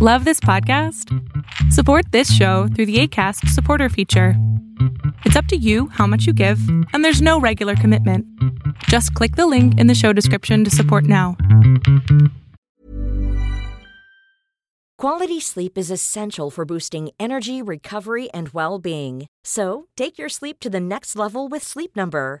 Love this podcast? Support this show through the ACAST supporter feature. It's up to you how much you give, and there's no regular commitment. Just click the link in the show description to support now. Quality sleep is essential for boosting energy, recovery, and well being. So, take your sleep to the next level with Sleep Number.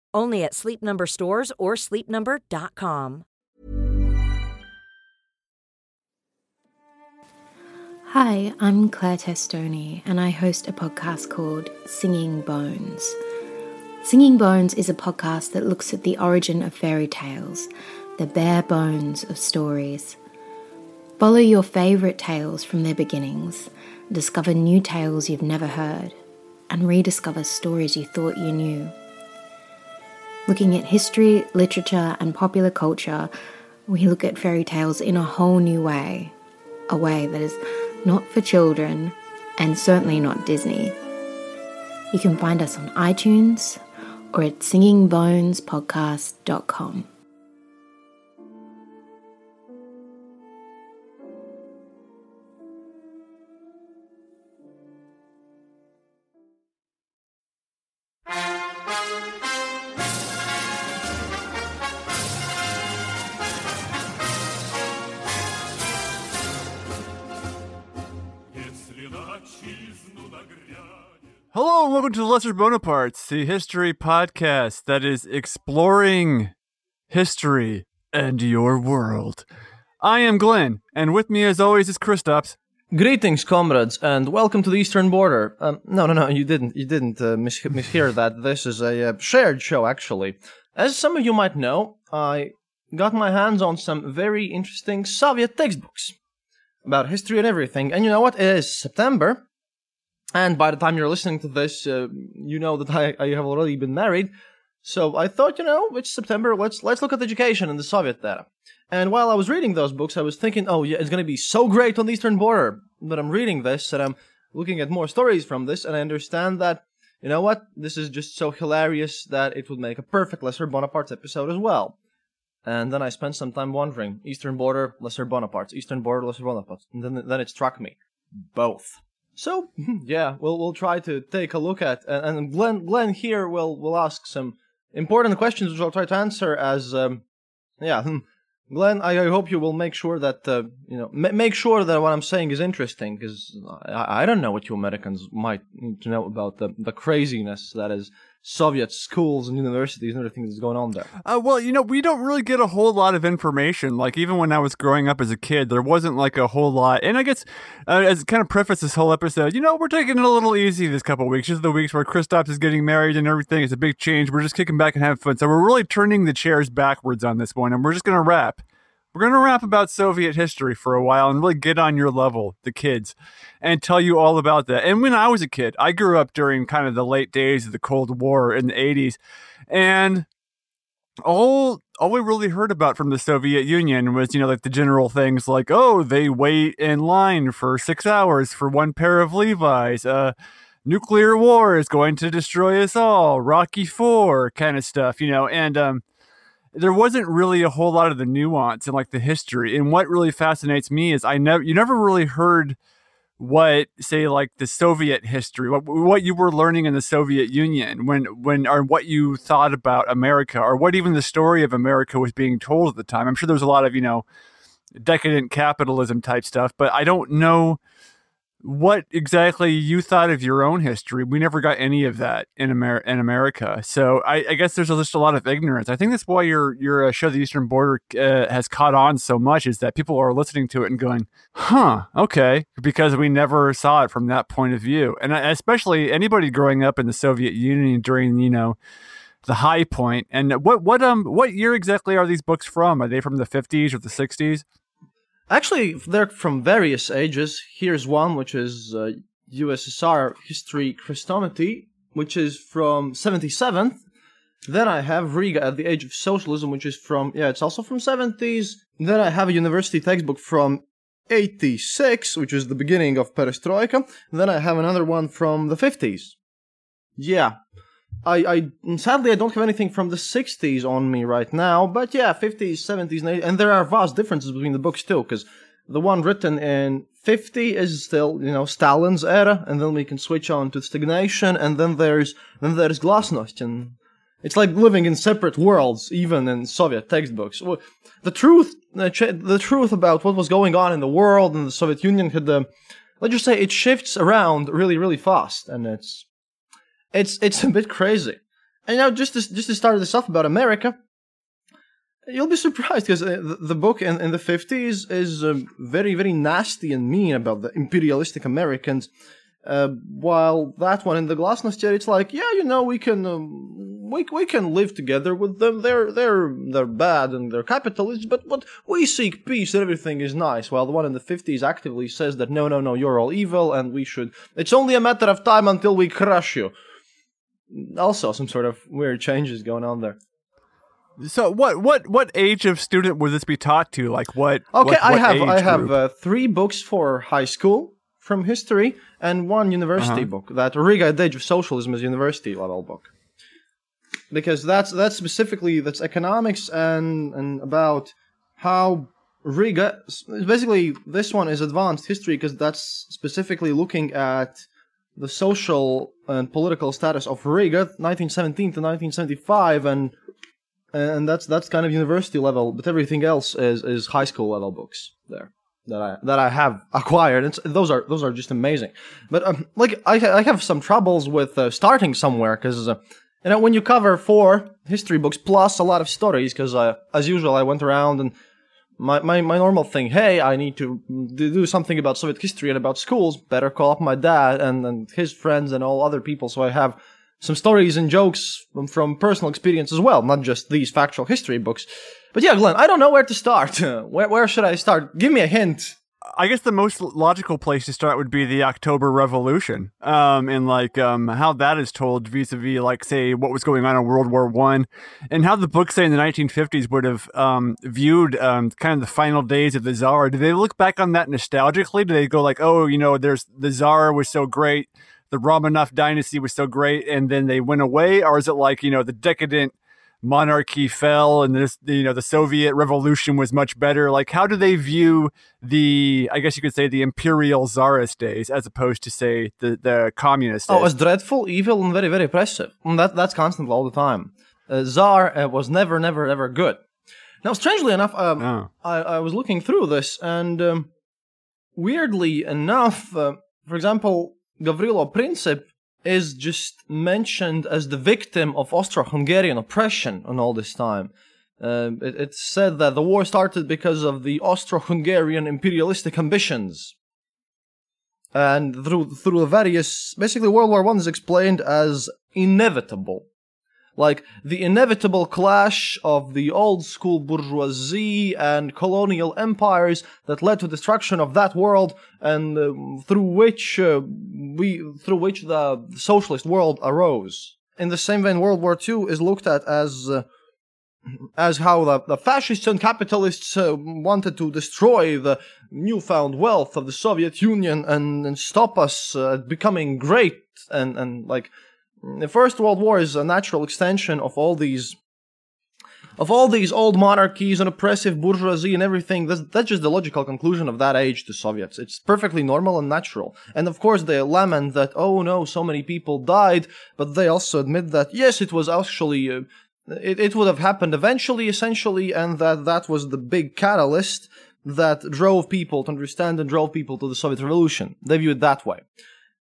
Only at Sleep Number stores or sleepnumber.com. Hi, I'm Clara Testoni, and I host a podcast called Singing Bones. Singing Bones is a podcast that looks at the origin of fairy tales, the bare bones of stories. Follow your favourite tales from their beginnings, discover new tales you've never heard, and rediscover stories you thought you knew. Looking at history, literature, and popular culture, we look at fairy tales in a whole new way. A way that is not for children and certainly not Disney. You can find us on iTunes or at singingbonespodcast.com. welcome to the Lesser Bonapartes, the history podcast that is exploring history and your world. I am Glen, and with me as always is Kristaps. Greetings, comrades, and welcome to the Eastern Border. Um, no, no, no, you didn't, you didn't uh, mis- mishear that. This is a uh, shared show, actually. As some of you might know, I got my hands on some very interesting Soviet textbooks about history and everything. And you know what? It is September, and by the time you're listening to this, uh, you know that I, I have already been married. So I thought, you know, it's September. Let's let's look at education in the Soviet era. And while I was reading those books, I was thinking, oh yeah, it's going to be so great on the Eastern Border. But I'm reading this and I'm looking at more stories from this, and I understand that, you know what, this is just so hilarious that it would make a perfect Lesser Bonapartes episode as well. And then I spent some time wondering, Eastern Border, Lesser Bonapartes, Eastern Border, Lesser Bonapartes. And then then it struck me, both. So yeah, we'll we'll try to take a look at, and, Glen Glen here will will ask some important questions, which I'll try to answer as um, yeah. hmm. Glen, I, I hope you will make sure that uh, you know ma- make sure that what I'm saying is interesting because I, I don't know what you Americans might need to know about the the craziness that is Soviet schools and universities and everything that's going on there. Uh, well, you know, we don't really get a whole lot of information. Like, even when I was growing up as a kid, there wasn't like a whole lot. And I guess, uh, as kind of preface this whole episode, you know, we're taking it a little easy this couple weeks. Just the weeks where Kristaps is getting married and everything. It's a big change. We're just kicking back and having fun. So we're really turning the chairs backwards on this one. And we're just going to wrap. We're going to rap about Soviet history for a while and really get on your level, the kids, and tell you all about that. And when I was a kid, I grew up during kind of the late days of the Cold War in the 80s. And all all we really heard about from the Soviet Union was, you know, like the general things like, oh, they wait in line for six hours for one pair of Levi's. Uh, nuclear war is going to destroy us all. Rocky Four kind of stuff, you know, and um, there wasn't really a whole lot of the nuance and like the history. And what really fascinates me is I never, you never really heard what say like the Soviet history, what what you were learning in the Soviet Union when when or what you thought about America or what even the story of America was being told at the time. I'm sure there was a lot of you know decadent capitalism type stuff, but I don't know what exactly you thought of your own history. We never got any of that in Amer- in America. So I, I guess there's just a lot of ignorance. I think that's why your your uh, show, The Eastern Border, uh, has caught on so much. Is that people are listening to it and going, "Huh, okay," because we never saw it from that point of view. And especially anybody growing up in the Soviet Union during you know the high point. And what what um what year exactly are these books from? Are they from the 50s or the 60s? Actually, they're from various ages. Here's one, which is uh, USSR History Chrestomathy, which is from 77th. Then I have Riga at the Age of Socialism, which is from, yeah, it's also from 70s. Then I have a university textbook from 86, which is the beginning of Perestroika. Then I have another one from the 50s. Yeah. I, I sadly I don't have anything from the 60s on me right now, but yeah, 50s, 70s, and 80s, and there are vast differences between the books too, because the one written in 50 is still you know Stalin's era, and then we can switch on to stagnation, and then there's then there's glasnost, and it's like living in separate worlds, even in Soviet textbooks. The truth, the truth about what was going on in the world and the Soviet Union had, uh, let's just say, it shifts around really, really fast, and it's it's it's a bit crazy. And now, just to, just to start this off about America, you'll be surprised because uh, the, book in, in the 50s is um, very, very nasty and mean about the imperialistic Americans. Uh, while that one in the Glasnost, it's like, yeah, you know, we can um, we we can live together with them. They're they're they're bad and they're capitalists, but but we seek peace and everything is nice. While the one in the fifties actively says that no, no, no, you're all evil and we should. It's only a matter of time until we crush you also some sort of weird changes going on there. So what what what age of student would this be taught to? Like what? Okay, what, I have I have uh, three books for high school from history and one university uh-huh. book. That Riga Age of Socialism is university level book. Because that's that's specifically that's economics and and about how Riga basically this one is advanced history because that's specifically looking at the social and political status of Riga, 1917 to 1975, and and that's that's kind of university level, but everything else is is high school level books there that I that I have acquired. And those are those are just amazing. But um, like I I have some troubles with uh, starting somewhere because. Uh, you know, when you cover four history books plus a lot of stories, because uh, as usual, I went around and my, my, my normal thing, hey, I need to do something about Soviet history and about schools, better call up my dad and, and his friends and all other people so I have some stories and jokes from, from personal experience as well, not just these factual history books. But yeah, Glen, I don't know where to start. where, where should I start? Give me a hint. I guess the most logical place to start would be the October Revolution, um, and like um, how that is told vis-a-vis, like say, what was going on in World War One, and how the books say in the 1950s would have um, viewed um, kind of the final days of the Tsar. Do they look back on that nostalgically? Do they go like, oh, you know, there's the Tsar was so great, the Romanov dynasty was so great, and then they went away, or is it like you know the decadent monarchy fell and this you know the soviet revolution was much better like how do they view the i guess you could say the imperial czarist days as opposed to say the the communist oh, days? oh it's dreadful evil and very very oppressive and that that's constant all the time uh, czar uh, was never never ever good now strangely enough um, oh. I, I was looking through this and um, weirdly enough uh, for example gavrilo princip is just mentioned as the victim of Austro-Hungarian oppression on all this time. Uh, it, it's said that the war started because of the Austro-Hungarian imperialistic ambitions, and through through various, basically, World War One is explained as inevitable like the inevitable clash of the old school bourgeoisie and colonial empires that led to destruction of that world and uh, through which uh, we through which the socialist world arose. In the same vein world war ii is looked at as uh, as how the, the fascists and capitalists uh, wanted to destroy the newfound wealth of the Soviet Union and, and stop us uh, becoming great and, and like the First World War is a natural extension of all these of all these old monarchies and oppressive bourgeoisie and everything, that's, that's just the logical conclusion of that age to Soviets. It's perfectly normal and natural. And of course, they lament that, oh no, so many people died, but they also admit that, yes, it was actually, uh, it, it would have happened eventually, essentially, and that that was the big catalyst that drove people to understand and drove people to the Soviet Revolution. They view it that way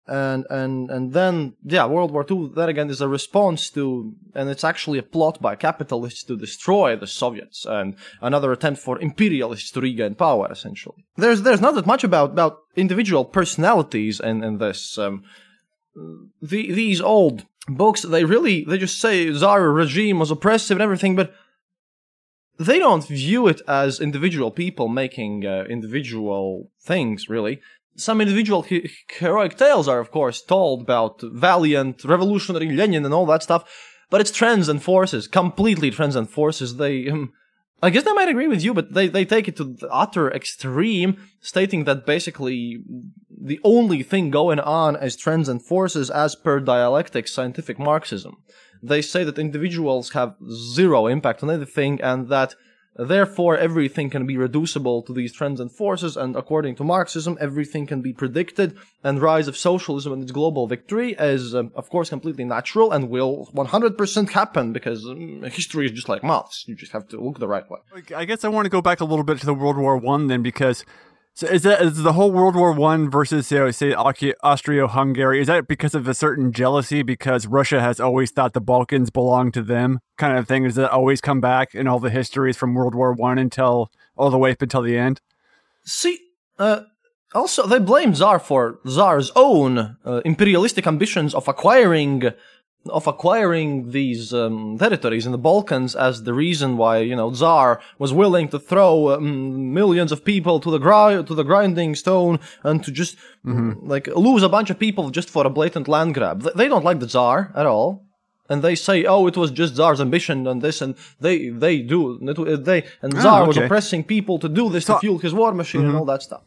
and and and then yeah world war ii that again is a response to and it's actually a plot by capitalists to destroy the soviets and another attempt for imperialists to regain power essentially there's there's not that much about about individual personalities in in this um, the, these old books they really they just say czar regime was oppressive and everything but they don't view it as individual people making uh, individual things, really. Some individual he- heroic tales are, of course, told about valiant, revolutionary Lenin and all that stuff, but it's trends and forces, completely trends and forces. They, um, I guess they might agree with you, but they, they take it to the utter extreme, stating that basically the only thing going on is trends and forces as per dialectic scientific Marxism. They say that individuals have zero impact on anything and that therefore everything can be reducible to these trends and forces and according to Marxism everything can be predicted and rise of socialism and its global victory is um, of course completely natural and will 100% happen because um, history is just like maths you just have to look the right way. I guess I want to go back a little bit to the World War One then, because so is that is the whole World War One versus you know, say Austria-Hungary? Is that because of a certain jealousy because Russia has always thought the Balkans belong to them, kind of thing? Does that always come back in all the histories from World War One until all the way up until the end? See, uh, also they blame Tsar for Tsar's own uh, imperialistic ambitions of acquiring of acquiring these um, territories in the Balkans as the reason why you know Tsar was willing to throw um, millions of people to the gri- to the grinding stone and to just mm-hmm. like lose a bunch of people just for a blatant land grab. They don't like the Tsar at all, and they say, "Oh, it was just Tsar's ambition and this," and they they do they and ah, Tsar oh, okay. was oppressing people to do this so, to fuel his war machine mm-hmm. and all that stuff.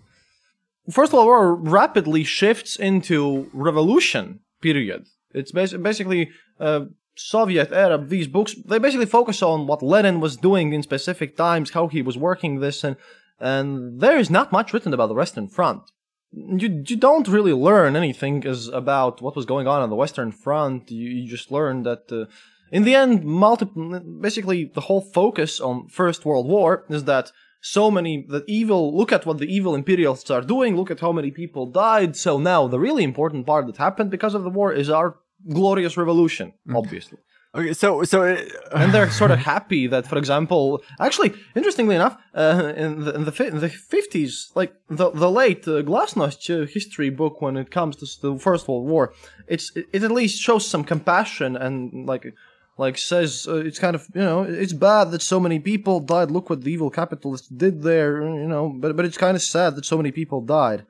First World War rapidly shifts into revolution period it's basically uh, Soviet era. These books they basically focus on what Lenin was doing in specific times, how he was working this, and and there is not much written about the Western Front. You you don't really learn anything as about what was going on on the Western Front. You, you just learn that. Uh, in the end, multi- basically the whole focus on First World War is that so many that evil look at what the evil imperialists are doing look at how many people died so now the really important part that happened because of the war is our glorious revolution mm. obviously okay so so it, uh, and they're sort of happy that for example actually interestingly enough uh, in the in the, in the 50s like the the late uh, glasnost uh, history book when it comes to the first world war it's it, it at least shows some compassion and like like says uh, it's kind of you know it's bad that so many people died. Look what the evil capitalists did there you know but but it's kind of sad that so many people died.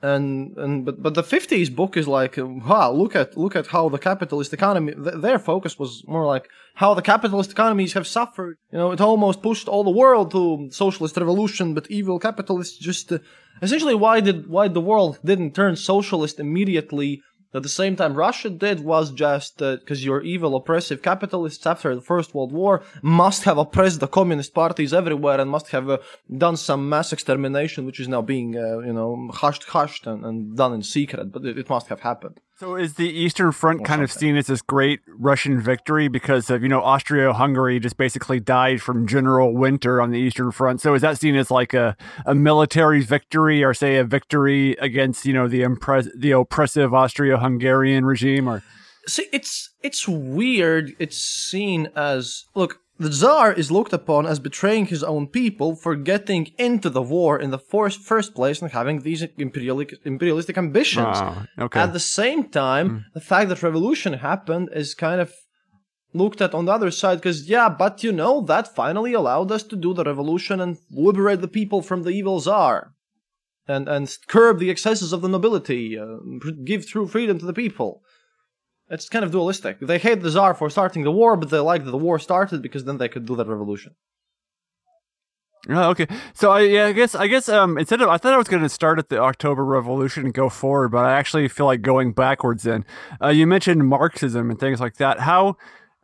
And and but but the 50s book is like wow look at look at how the capitalist economy th- their focus was more like how the capitalist economies have suffered. You know it almost pushed all the world to socialist revolution but evil capitalists just uh, essentially why did why the world didn't turn socialist immediately at the same time, Russia did was just because uh, your evil, oppressive capitalists after the First World War must have oppressed the communist parties everywhere and must have uh, done some mass extermination, which is now being, uh, you know, hushed, hushed, and, and, done in secret. But it, it must have happened. So is the Eastern Front kind of seen as this great Russian victory because of, you know, Austria-Hungary just basically died from general winter on the Eastern Front. So is that seen as like a, a military victory or say a victory against, you know, the impre- the oppressive Austria-Hungarian regime or See, it's it's weird. It's seen as look, the Tsar is looked upon as betraying his own people for getting into the war in the first place and having these imperialistic, imperialistic ambitions. Oh, okay. At the same time, mm. the fact that revolution happened is kind of looked at on the other side because, yeah, but you know, that finally allowed us to do the revolution and liberate the people from the evil Tsar. And, and curb the excesses of the nobility, uh, give true freedom to the people. It's kind of dualistic. They hate the Tsar for starting the war, but they like that the war started because then they could do that revolution. Oh, okay. So I yeah, I guess I guess um instead of I thought I was going to start at the October Revolution and go forward, but I actually feel like going backwards. Then uh, you mentioned Marxism and things like that. How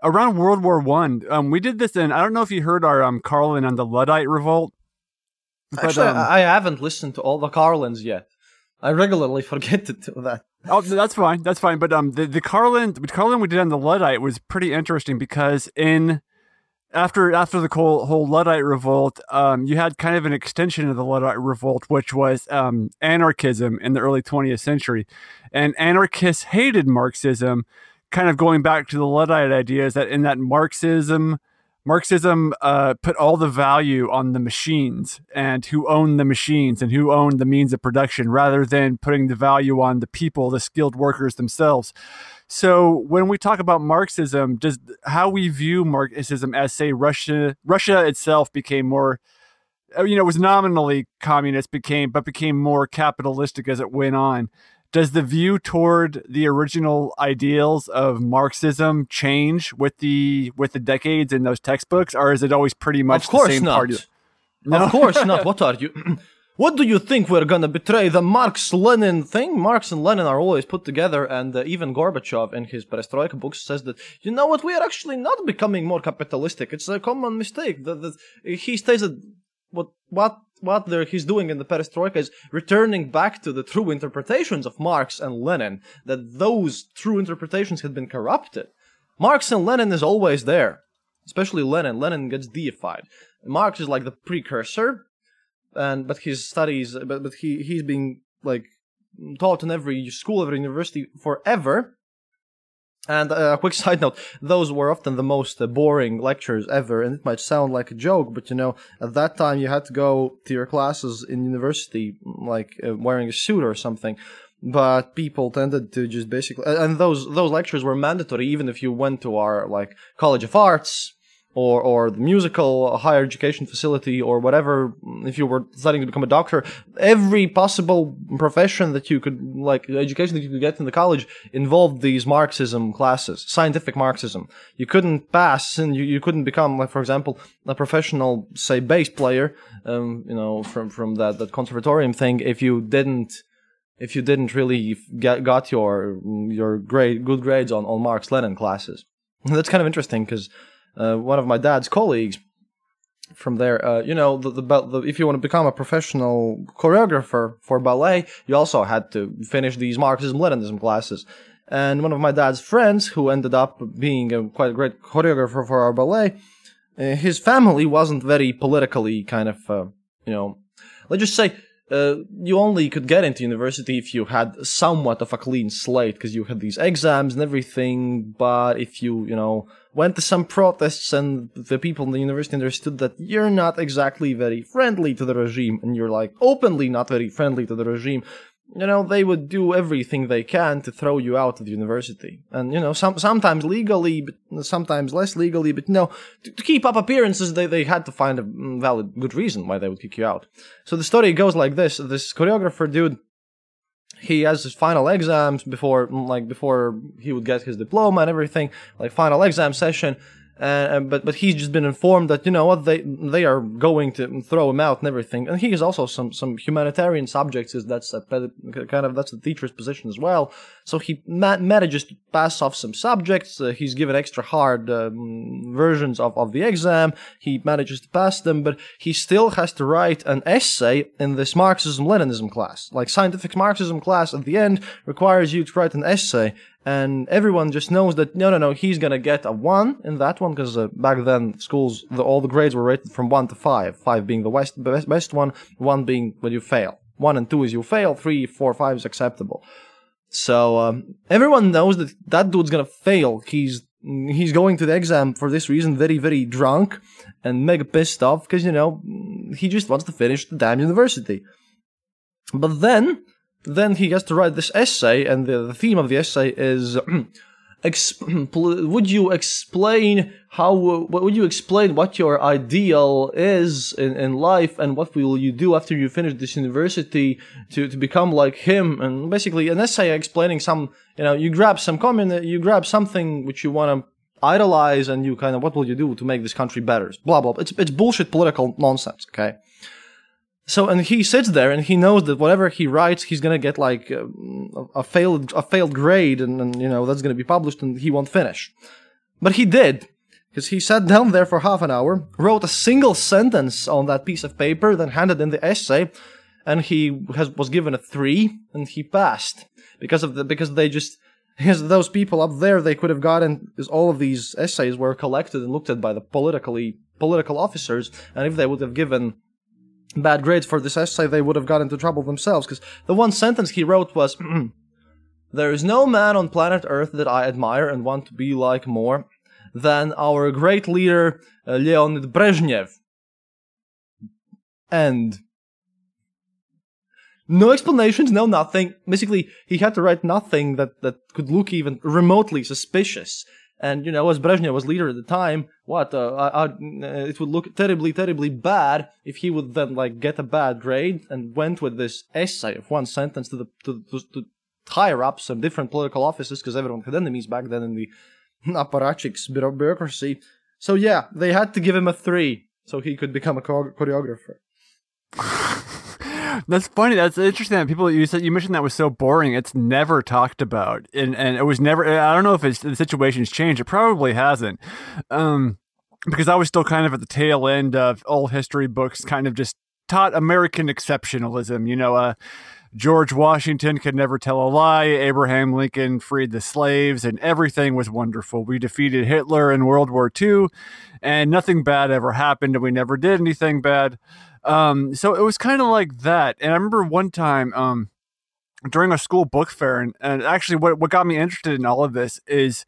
around World War One, um, we did this, and I don't know if you heard our um Carlin on the Luddite revolt. But, Actually, um, I haven't listened to all the Carlins yet. I regularly forget to do that. Oh, that's fine. That's fine. But um, the the Carlin, the Carlin we did on the Luddite was pretty interesting because in after after the whole, whole Luddite revolt, um, you had kind of an extension of the Luddite revolt, which was um, anarchism in the early 20th century, and anarchists hated Marxism, kind of going back to the Luddite ideas that in that Marxism Marxism uh, put all the value on the machines and who owned the machines and who owned the means of production rather than putting the value on the people, the skilled workers themselves. So when we talk about Marxism, does how we view Marxism as say Russia Russia itself became more uh, you know was nominally communist became but became more capitalistic as it went on does the view toward the original ideals of Marxism change with the with the decades in those textbooks, or is it always pretty much of course the same not. No? Of course not. What are you? what do you think we're gonna betray the Marx Lenin thing? Marx and Lenin are always put together, and uh, even Gorbachev in his Perestroika books says that you know what we are actually not becoming more capitalistic. It's a common mistake. That, that he states that what what what he's doing in the perestroika is returning back to the true interpretations of Marx and Lenin, that those true interpretations had been corrupted. Marx and Lenin is always there, especially Lenin. Lenin gets deified. Marx is like the precursor, and but his studies, but, but he he's being like taught in every school, every university forever. And uh, a quick side note, those were often the most uh, boring lectures ever, and it might sound like a joke, but you know, at that time you had to go to your classes in university, like uh, wearing a suit or something. But people tended to just basically, and those those lectures were mandatory, even if you went to our like College of Arts or or the musical higher education facility or whatever if you were studying to become a doctor every possible profession that you could like education that you could get in the college involved these marxism classes scientific marxism. You couldn't pass and you, you couldn't become like for example a professional say bass player um, you know from from that that conservatorium thing if you didn't if you didn't really get got your your grade good grades on on Marx Lenin classes. That's kind of interesting because uh, one of my dad's colleagues from there. Uh, you know, the, the, the, if you want to become a professional choreographer for ballet, you also had to finish these Marxism Leninism classes. And one of my dad's friends, who ended up being a quite a great choreographer for our ballet, uh, his family wasn't very politically kind of, uh, you know, let's just say uh, you only could get into university if you had somewhat of a clean slate because you had these exams and everything. But if you, you know, went to some protests and the people in the university understood that you're not exactly very friendly to the regime and you're like openly not very friendly to the regime, you know, they would do everything they can to throw you out of the university. And, you know, some, sometimes legally, but sometimes less legally, but, you know, to, to, keep up appearances, they, they had to find a mm, valid, good reason why they would kick you out. So the story goes like this. This choreographer dude, he has his final exams before, like, before he would get his diploma and everything, like, final exam session and but but he's just been informed that you know what they they are going to throw him out and everything. And he has also some some humanitarian subjects. Is that's a, kind of that's the teacher's position as well. So he ma- manages to pass off some subjects. Uh, he's given extra hard um, versions of of the exam. He manages to pass them, but he still has to write an essay in this Marxism Leninism class. Like scientific Marxism class at the end requires you to write an essay and everyone just knows that no, no, no, he's gonna get a one in that one because uh, back then schools, the, all the grades were rated from one to five, five being the best, best, best one, one being when you fail. One and two is you fail, three, four, five is acceptable. So um, everyone knows that that dude's gonna fail. He's he's going to the exam for this reason, very very drunk and mega pissed off because you know he just wants to finish the damn university. But then then he has to write this essay, and the, the theme of the essay is. would you explain how would you explain what your ideal is in, in life and what will you do after you finish this university to, to become like him and basically an essay explaining some you know you grab some common you grab something which you want to idolize and you kind of what will you do to make this country better blah blah, blah. it's it's bullshit political nonsense okay so and he sits there and he knows that whatever he writes, he's gonna get like a, a failed a failed grade, and, and, you know that's gonna be published, and he won't finish. But he did, because he sat down there for half an hour, wrote a single sentence on that piece of paper, then handed in the essay, and he has, was given a three, and he passed because of the because they just because those people up there they could have gotten because all of these essays were collected and looked at by the politically political officers, and if they would have given bad grades for this essay, they would have got into trouble themselves. Because the one sentence he wrote was, "There is no man on planet Earth that I admire and want to be like more than our great leader uh, Leonid Brezhnev. And no explanations, no nothing. Basically, he had to write nothing that, that could look even remotely suspicious. And, you know, as Brezhnev was leader at the time, what, uh, I, I, it would look terribly, terribly bad if he would then, like, get a bad grade and went with this essay of one sentence to the, to, to, to higher ups different political offices, because everyone had enemies back then in the apparatchiks bureaucracy. So yeah, they had to give him a three so he could become a choreographer. That's funny. That's interesting. That people you said you mentioned that was so boring. It's never talked about, and and it was never. I don't know if it's, the situation's changed. It probably hasn't, um, because I was still kind of at the tail end of all history books, kind of just taught American exceptionalism. You know, uh, George Washington could never tell a lie. Abraham Lincoln freed the slaves, and everything was wonderful. We defeated Hitler in World War II, and nothing bad ever happened, and we never did anything bad. Um, so it was kind of like that. And I remember one time um, during a school book fair, and, and actually, what, what got me interested in all of this is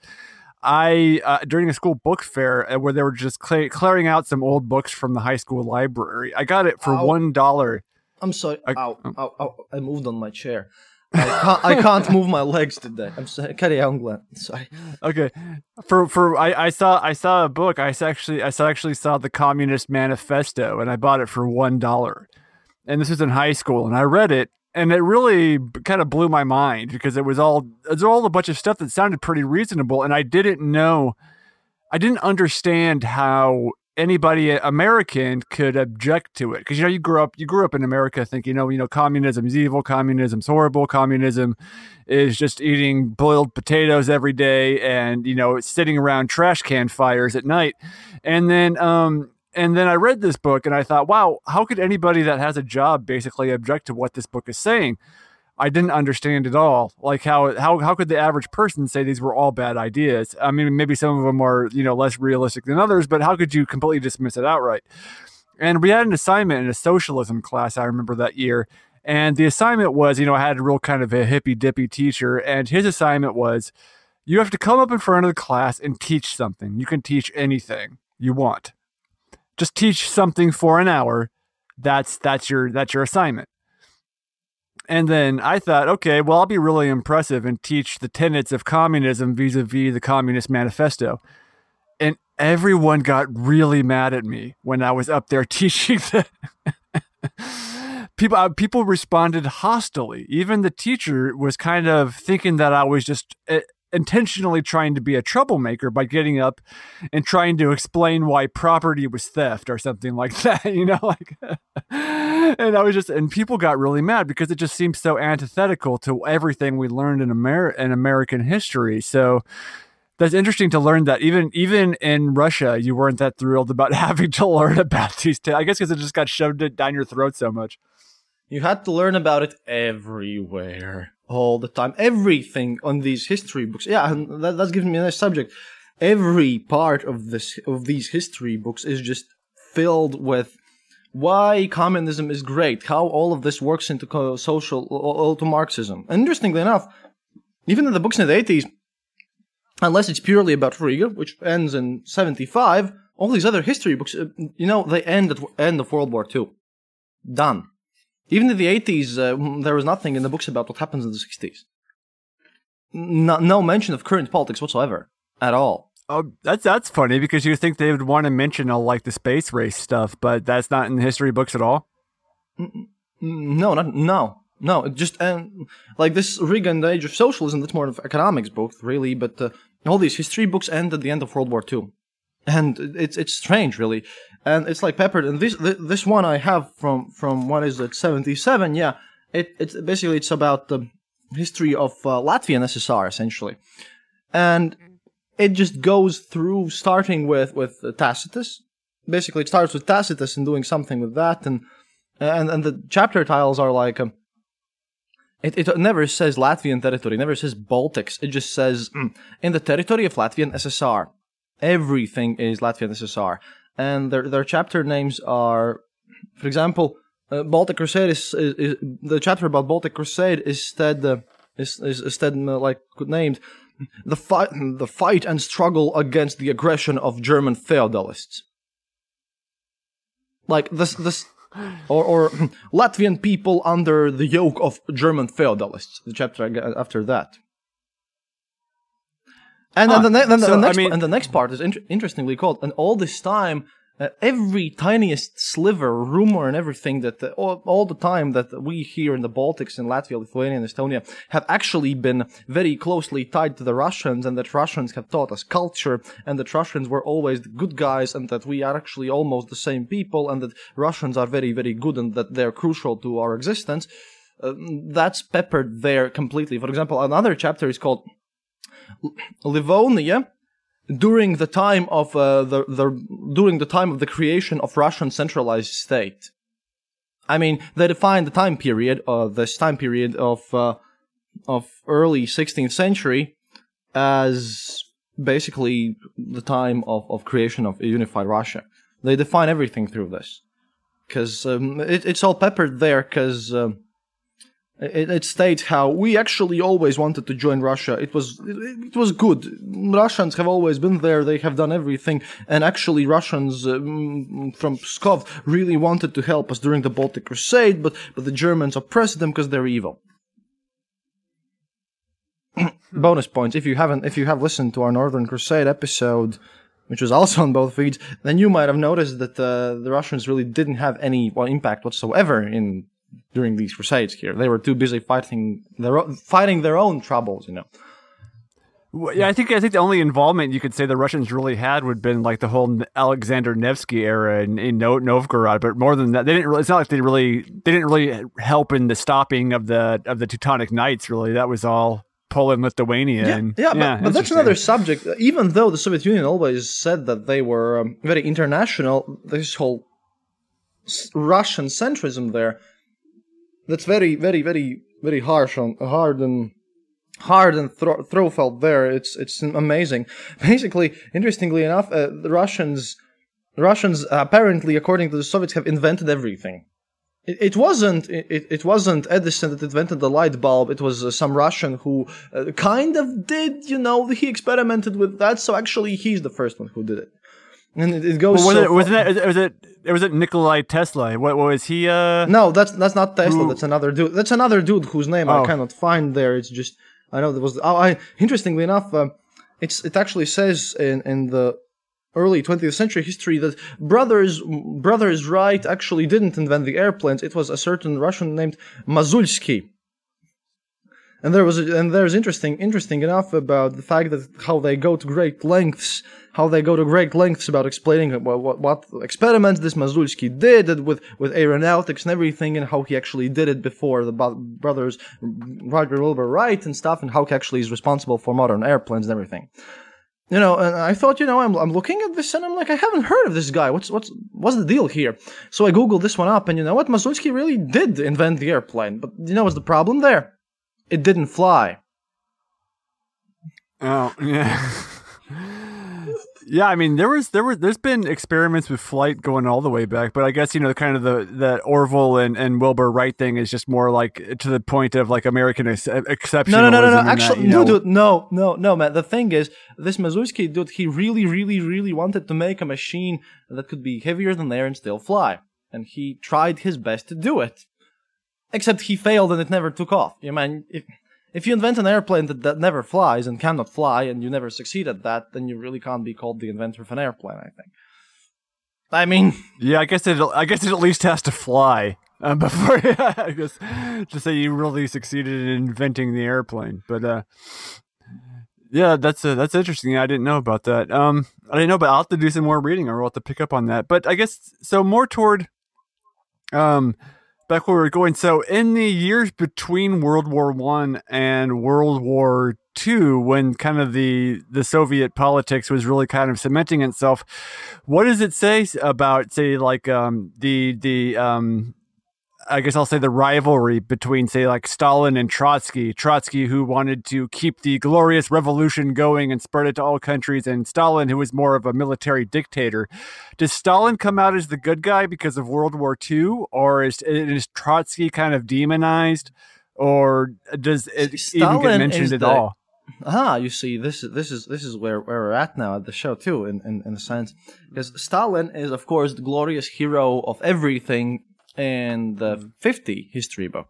I, uh, during a school book fair uh, where they were just cl- clearing out some old books from the high school library, I got it for $1. I'm sorry. I, ow, um, ow, ow, I moved on my chair. I can't, I can't move my legs today. I'm sorry. Carry on, Glen. Sorry. Okay. For for I, I saw I saw a book. I actually I saw, actually saw the Communist Manifesto, and I bought it for one dollar. And this was in high school, and I read it, and it really kind of blew my mind because it was all it was all a bunch of stuff that sounded pretty reasonable, and I didn't know, I didn't understand how anybody American could object to it because you know you grew up you grew up in America thinking you know you know communism is evil, communism's horrible, communism is just eating boiled potatoes every day and you know sitting around trash can fires at night, and then um and then I read this book and I thought, wow, how could anybody that has a job basically object to what this book is saying? I didn't understand at all. Like how how how could the average person say these were all bad ideas? I mean, maybe some of them are you know less realistic than others, but how could you completely dismiss it outright? And we had an assignment in a socialism class. I remember that year, and the assignment was you know I had a real kind of a hippy dippy teacher, and his assignment was you have to come up in front of the class and teach something. You can teach anything you want. Just teach something for an hour. That's that's your that's your assignment. And then I thought, okay, well, I'll be really impressive and teach the tenets of communism vis a vis the Communist Manifesto. And everyone got really mad at me when I was up there teaching people, uh, people responded hostily. Even the teacher was kind of thinking that I was just uh, intentionally trying to be a troublemaker by getting up and trying to explain why property was theft or something like that you know like and i was just and people got really mad because it just seems so antithetical to everything we learned in Amer- in american history so that's interesting to learn that even even in Russia, you weren't that thrilled about having to learn about these. T- I guess because it just got shoved down your throat so much. You had to learn about it everywhere all the time. Everything on these history books. Yeah, and that, that's giving me a nice subject. Every part of this of these history books is just filled with why communism is great, how all of this works into social, all to Marxism. And interestingly enough, even in the books in the 80s, unless it's purely about Riga, which ends in 75, all these other history books, uh, you know, they end at end of World War II. Done. Even in the 80s, uh, there was nothing in the books about what happens in the 60s. No, no mention of current politics whatsoever at all. Oh, that's that's funny because you think they would want to mention all like the space race stuff, but that's not in the history books at all. No, not no, no. Just um, like this Riga and the Age of Socialism. That's more of economics book, really. But uh, all these history books end at the end of World War II, and it's it's strange, really and it's like peppered. And this this one I have from from what is it seventy seven? Yeah, it it's basically it's about the history of uh, Latvian SSR essentially, and it just goes through starting with with Tacitus. Basically, it starts with Tacitus and doing something with that, and and and the chapter titles are like. Um, it, it never says Latvian territory, never says Baltics. It just says mm, in the territory of Latvian SSR. Everything is Latvian SSR and their their chapter names are, for example, uh, Baltic Crusade is, is, is, the chapter about Baltic Crusade is instead uh, is is instead uh, like named the fight, the fight and struggle against the aggression of German feudalists. Like this, this, or, or Latvian people under the yoke of German feudalists. The chapter after that. And Huh. then, the, then the, So, I next mean- and the next part is inter- interestingly called. And all this time, uh, every tiniest sliver, rumor, and everything that uh, all, all the time that we here in the Baltics, in Latvia, Lithuania, and Estonia have actually been very closely tied to the Russians, and that Russians have taught us culture, and that Russians were always the good guys, and that we are actually almost the same people, and that Russians are very, very good, and that they're crucial to our existence. Uh, that's peppered there completely. For example, another chapter is called Livonia during the time of uh, the, the during the time of the creation of Russian centralized state. I mean, they define the time period, uh, this time period of uh, of early 16th century as basically the time of, of creation of a unified Russia. They define everything through this because um, it, it's all peppered there because. Um, it, it states how we actually always wanted to join Russia. It was it, it was good. Russians have always been there. They have done everything, and actually Russians um, from Pskov really wanted to help us during the Baltic Crusade, but but the Germans oppressed them because they're evil. Bonus points if you haven't if you have listened to our Northern Crusade episode. Which was also on both feeds. Then you might have noticed that uh, the Russians really didn't have any well, impact whatsoever in during these crusades here. They were too busy fighting their o- fighting their own troubles, you know. Well, Yeah, I think I think the only involvement you could say the Russians really had would have been like the whole Alexander Nevsky era in, in No- Novgorod. But more than that, they didn't. Really, it's not like they really they didn't really help in the stopping of the of the Teutonic Knights. Really, that was all Poland, Lithuania. Yeah, and, yeah, but, but that's another subject. Even though the Soviet Union always said that they were um, very international, this whole Russian centrism there, that's very, very, very, very harsh on hard and hard and thro- throw felt there. It's it's amazing. Basically, interestingly enough, uh, the Russians, Russians apparently, according to the Soviets, have invented everything. It, wasn't it, it wasn't Edison that invented the light bulb. It was uh, some Russian who uh, kind of did, you know, he experimented with that. So actually, he's the first one who did it. And it, it goes. Well, was so it was far- it was it was it Nikolai Tesla? What, what was he? Uh, No, that's that's not Tesla. Who- That's another dude. That's another dude whose name I Oh. cannot find there. It's just I know there was. Oh, I interestingly enough, um, it's it actually says in in the early 20th century history that brothers brothers Wright actually didn't invent the airplanes. It was a certain Russian named Mazulsky. And there was a, and there's interesting interesting enough about the fact that how they go to great lengths how they go to great lengths about explaining what, what, what experiments this Mazulsky did with with aeronautics and everything and how he actually did it before the brothers Roger Wilbur Wright and stuff and how he actually is responsible for modern airplanes and everything. You know, and I thought, you know, I'm, I'm looking at this and I'm like, I haven't heard of this guy. What's what's what's the deal here? So I googled this one up, and you know what? Mazulsky really did invent the airplane, but you know what's the problem there? It didn't fly. Oh yeah. Yeah, I mean there was there were there's been experiments with flight going all the way back, but I guess you know kind of the the Orville and, and Wilbur Wright thing is just more like to the point of like American ex- exceptionalism. No, no, no, no, no. Actually, you no, know- dude, no, no, no, man. The thing is, this Mazulsky dude, he really, really, really wanted to make a machine that could be heavier than air and still fly, and he tried his best to do it. Except he failed and it never took off. You mean if if you invent an airplane that, that never flies and cannot fly, and you never succeed at that, then you really can't be called the inventor of an airplane. I think. I mean, Yeah, I guess it. I guess it at least has to fly um, before I guess to say you really succeeded in inventing the airplane. But uh, yeah, that's uh, that's interesting. I didn't know about that. Um, I didn't know, but I'll have to do some more reading, or we'll have to pick up on that. But I guess so. More toward um, back where we were going. So in the years between World War One and World War Two, when kind of the the Soviet politics was really kind of cementing itself, what does it say about say like um the the um I guess I'll say the rivalry between, say, like Stalin and Trotsky. Trotsky, who wanted to keep the glorious revolution going and spread it to all countries, and Stalin, who was more of a military dictator. Does Stalin come out as the good guy because of World War II, or is, is Trotsky kind of demonized, or does it even get mentioned at the- all? ah, you see, this is this is this is where, where we're at now at the show too, in in, in a sense, because Stalin is of course the glorious hero of everything in the 50 history book.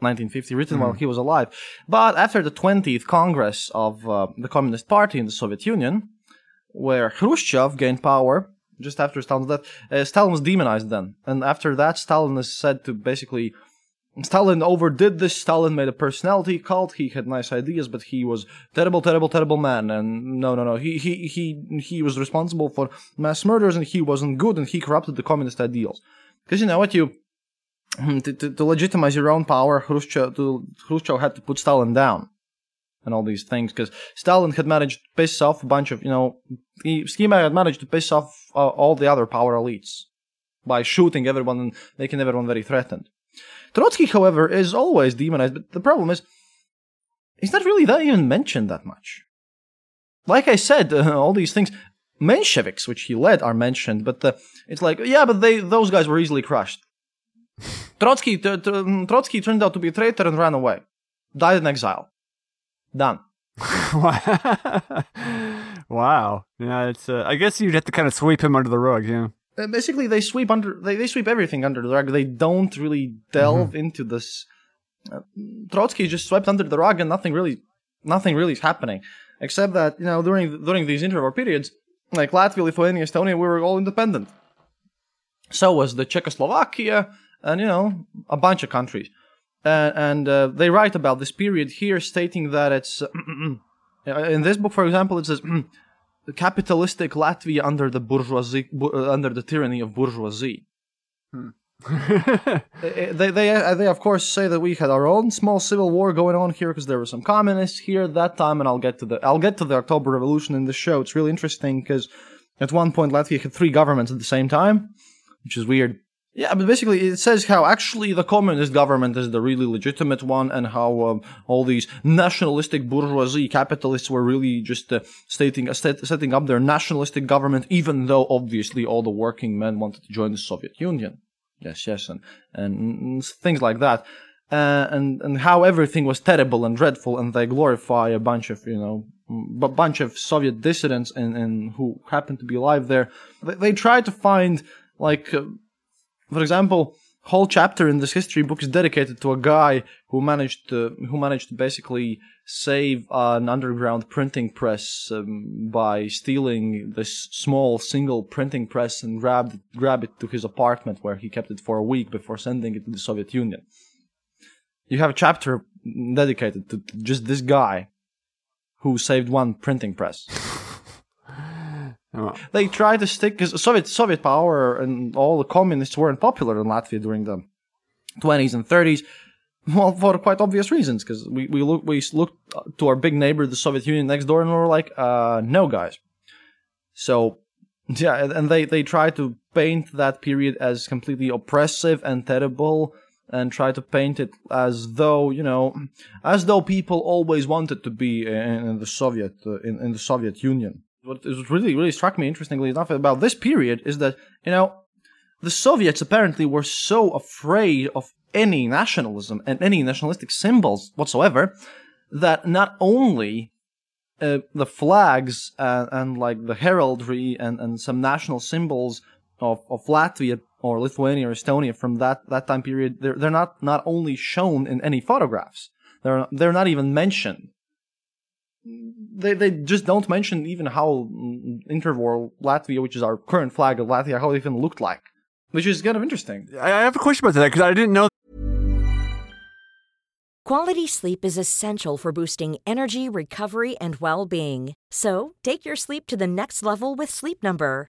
1950, written while he was alive. But after the 20th Congress of uh, the Communist Party in the Soviet Union, where Khrushchev gained power just after Stalin's death, uh, Stalin was demonized then. And after that, Stalin is said to basically. Stalin overdid this. Stalin made a personality cult. He had nice ideas, but he was terrible, terrible, terrible man. And no, no, no. He he he he was responsible for mass murders, and he wasn't good, and he corrupted the communist ideals. Because you know what you to, to, to, legitimize your own power, Khrushchev, to, Khrushchev had to put Stalin down and all these things because Stalin had managed to piss off a bunch of, you know, he, Schema had managed to piss off uh, all the other power elites by shooting everyone and making everyone very threatened. Trotsky, however, is always demonized, but the problem is he's not really that even mentioned that much. Like I said, uh, all these things, Mensheviks, which he led, are mentioned, but uh, it's like, yeah, but they those guys were easily crushed. Trotsky, t- t- Trotsky turned out to be a traitor and ran away. Died in exile. Done. wow. Yeah, it's. Uh, I guess you'd have to kind of sweep him under the rug. Yeah. Uh, basically, they sweep under. They, they sweep everything under the rug. They don't really delve mm-hmm. into this. Uh, Trotsky just swept under the rug, and nothing really, nothing really is happening, except that you know during during these interwar periods, like Latvia, Lithuania, Estonia, we were all independent. So was the Czechoslovakia and you know a bunch of countries. Uh, and uh, they write about this period here, stating that it's in this book, for example, it says the capitalistic Latvia under the bourgeoisie, uh, under the tyranny of bourgeoisie. Hmm. they, they, uh, they, of course, say that we had our own small civil war going on here because there were some communists here at that time, and I'll get to the I'll get to the October Revolution in the show. It's really interesting because at one point Latvia had three governments at the same time, which is weird. Yeah, but basically it says how actually the communist government is the really legitimate one, and how um, all these nationalistic bourgeoisie capitalists were really just uh, stating, uh, setting up their nationalistic government, even though obviously all the working men wanted to join the Soviet Union. Yes, yes, and and things like that, uh, and and how everything was terrible and dreadful, and they glorify a bunch of you know a bunch of Soviet dissidents and and who happened to be alive there. They, they try to find like. For example, whole chapter in this history book is dedicated to a guy who managed to who managed to basically save an underground printing press um, by stealing this small single printing press and grab grab it to his apartment where he kept it for a week before sending it to the Soviet Union. You have a chapter dedicated to just this guy who saved one printing press. They tried to stick because Soviet Soviet power and all the communists weren't popular in Latvia during the 20s and 30s. Well, for quite obvious reasons, because we, we look we looked to our big neighbor, the Soviet Union next door, and we were like, uh, no, guys. So, yeah, and they they tried to paint that period as completely oppressive and terrible, and try to paint it as though you know, as though people always wanted to be in, in the Soviet uh, in, in the Soviet Union what really really struck me interestingly enough about this period is that you know the Soviets apparently were so afraid of any nationalism and any nationalistic symbols whatsoever that not only uh, the flags and, and, like the heraldry and, and some national symbols of, of Latvia or Lithuania or Estonia from that, that time period they're, they're not not only shown in any photographs. They're they're not even mentioned they they just don't mention even how mm, interwar Latvia, which is our current flag of Latvia, how it even looked like, which is kind of interesting. I have a question about that because I didn't know. Quality sleep is essential for boosting energy, recovery, and well-being. So take your sleep to the next level with Sleep Number.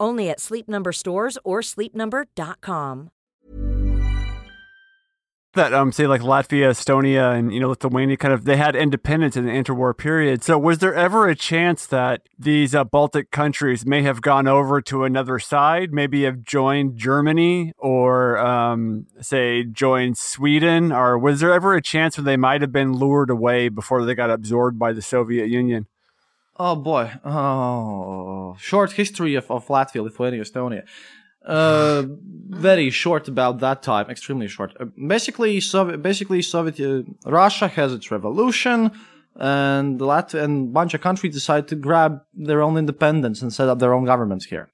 Only at Sleep Number stores or sleepnumber.com. that um say like Latvia, Estonia, and you know Lithuania kind of they had independence in the interwar period. So was there ever a chance that these uh, Baltic countries may have gone over to another side, maybe have joined Germany or um, say joined Sweden, or was there ever a chance where they might have been lured away before they got absorbed by the Soviet Union? Oh boy. Oh, short history of, of Latvia, Lithuania, Estonia. Uh, very short about that time, extremely short. Uh, basically, Soviet, basically Soviet uh, Russia has its revolution, and Latvia and a bunch of countries decide to grab their own independence and set up their own governments here.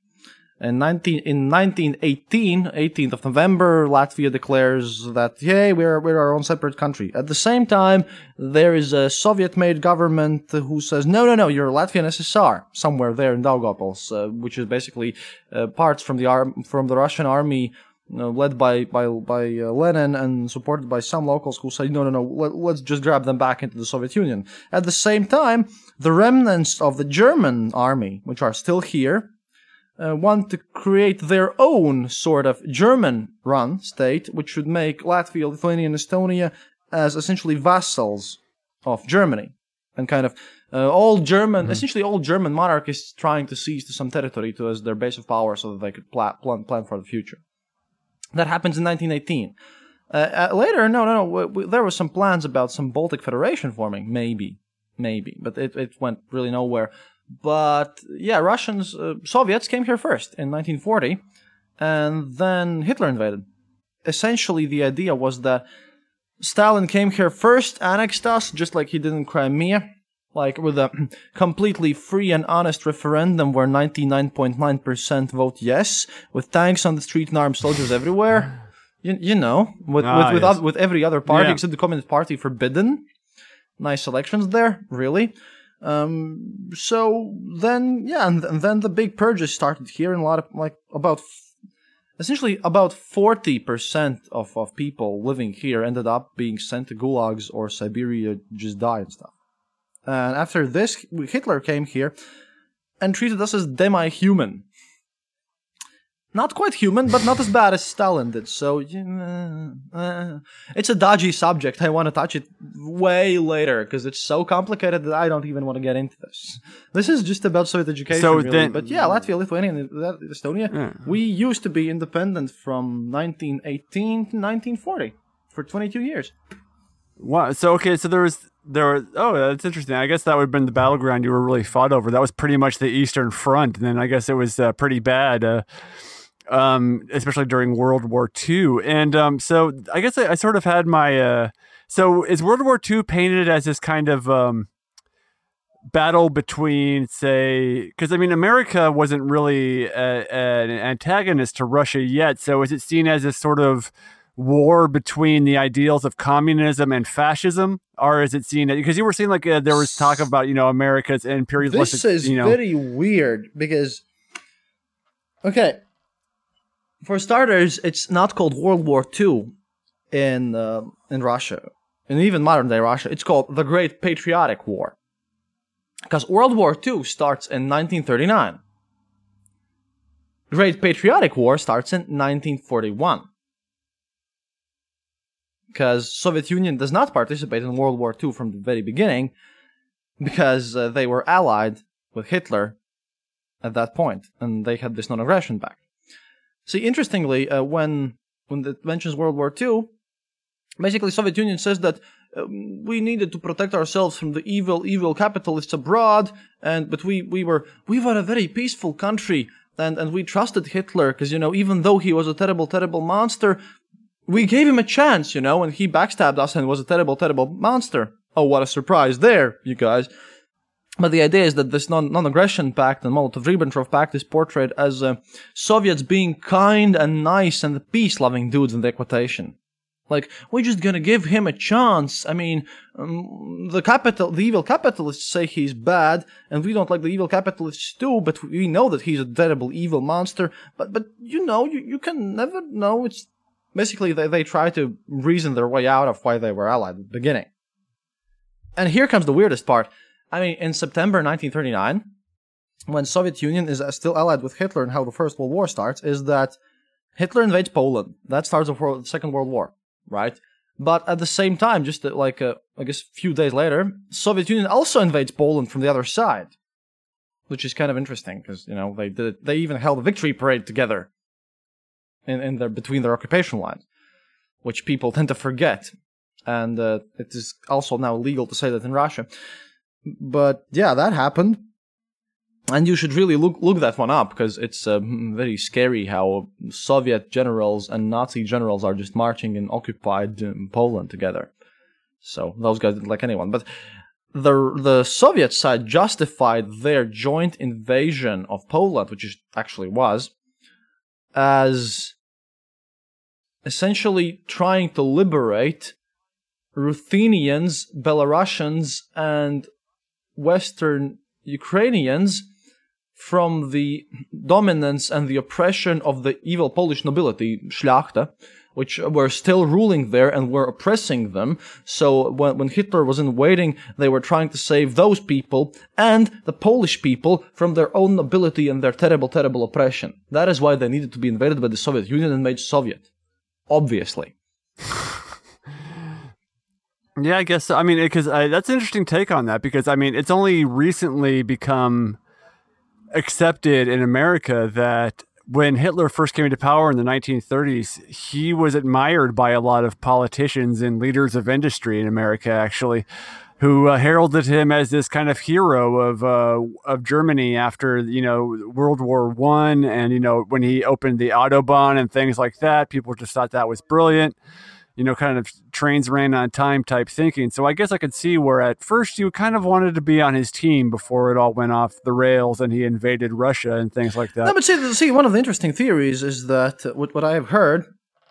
In 19, in 1918, 18th of November, Latvia declares that, hey, we're, we're our own separate country. At the same time, there is a Soviet-made government who says, no, no, no, you're Latvian SSR, somewhere there in Daugavpils, uh, which is basically uh, parts from the arm, from the Russian army, know, led by, by, by uh, Lenin and supported by some locals who say, no, no, no, let, let's just grab them back into the Soviet Union. At the same time, the remnants of the German army, which are still here, uh, want to create their own sort of German run state, which would make Latvia, Lithuania, and Estonia as essentially vassals of Germany. And kind of uh, all German, mm-hmm. essentially all German monarchists trying to seize some territory to as their base of power so that they could pla- plan, plan for the future. That happens in 1918. Uh, uh, later, no, no, no, there were some plans about some Baltic Federation forming, maybe, maybe, but it, it went really nowhere. But yeah, Russians, uh, Soviets came here first in 1940, and then Hitler invaded. Essentially, the idea was that Stalin came here first, annexed us, just like he did in Crimea, like with a completely free and honest referendum where 99.9% vote yes, with tanks on the street and armed soldiers everywhere. You, you know, with ah, with, with, yes. with, every other party yeah. except the Communist Party forbidden. Nice elections there, really. Um, so then, yeah, and, and, then the big purges started here, and a lot of like about essentially about forty percent of of people living here ended up being sent to gulags or Siberia, just die and stuff. And after this, Hitler came here and treated us as demi-human not quite human, but not as bad as Stalin did. So uh, uh, it's a dodgy subject. I want to touch it way later because it's so complicated that I don't even want to get into this. This is just about Soviet education, so really. Then, but yeah, Latvia, Lithuania, and Estonia, yeah. we used to be independent from 1918 to 1940 for 22 years. Wow. So okay, so there was there were oh that's interesting. I guess that would have been the battleground you were really fought over. That was pretty much the Eastern Front, and then I guess it was uh, pretty bad. Uh, um, especially during World War II. And um, so I guess I, I, sort of had my. Uh, so is World War II painted as this kind of um, battle between, say, because I mean, America wasn't really a, an antagonist to Russia yet. So is it seen as this sort of war between the ideals of communism and fascism, or is it seen because you were seeing like uh, there was talk about you know America's imperialistic? This is you know, very weird because okay, for starters, it's not called World War II in uh, in Russia, and even modern day Russia. It's called the Great Patriotic War, because World War II starts in 1939. Great Patriotic War starts in 1941. Because Soviet Union does not participate in World War II from the very beginning, because uh, they were allied with Hitler at that point, and they had this non-aggression pact. See, interestingly, uh, when when it mentions World War II, basically Soviet Union says that um, we needed to protect ourselves from the evil, evil capitalists abroad, and but we we were we were a very peaceful country, and and we trusted Hitler because you know even though he was a terrible, terrible monster, we gave him a chance, you know, and he backstabbed us and was a terrible, terrible monster. Oh, what a surprise there, you guys. But the idea is that this non- aggression pact and Molotov-Ribbentrop pact is portrayed as uh, Soviets being kind and nice and peace-loving dudes in the equation. Like, we're just gonna give him a chance. I mean, um, the capital, the evil capitalists say he's bad, and we don't like the evil capitalists too, but we know that he's a terrible evil monster. But, but, you know, you, you can never know. It's basically they, they try to reason their way out of why they were allied at the beginning. And here comes the weirdest part. I mean, in September 1939, when Soviet Union is still allied with Hitler and how the First World War starts, is that Hitler invades Poland. That starts the Second World War, right? But at the same time, just uh, like uh, I guess a few days later, Soviet Union also invades Poland from the other side, which is kind of interesting because you know they did they even held a victory parade together in in their between their occupation lines, which people tend to forget, and uh, it is also now illegal to say that in Russia. But yeah, that happened and you should really look look that one up because it's uh, very scary how Soviet generals and Nazi generals are just marching in occupied um, Poland together. So those guys didn't like anyone, but the the Soviet side justified their joint invasion of Poland, which it actually was, as essentially trying to liberate Ruthenians, Belarusians, and Western Ukrainians from the dominance and the oppression of the evil Polish nobility, Szlachta, which were still ruling there and were oppressing them. So when, when Hitler was invading, they were trying to save those people and the Polish people from their own nobility and their terrible, terrible oppression. That is why they needed to be invaded by the Soviet Union and made Soviet. Obviously. Yeah, I guess. So. I mean, because uh, that's an interesting take on that. Because I mean, it's only recently become accepted in America that when Hitler first came into power in the 1930s, he was admired by a lot of politicians and leaders of industry in America, actually, who uh, heralded him as this kind of hero of uh, of Germany after you know World War One, and you know when he opened the autobahn and things like that. People just thought that was brilliant you know, kind of trains ran on time type thinking. So I guess I could see where at first you kind of wanted to be on his team before it all went off the rails and he invaded Russia and things like that. No, but see, see one of the interesting theories is that uh, what, what I have heard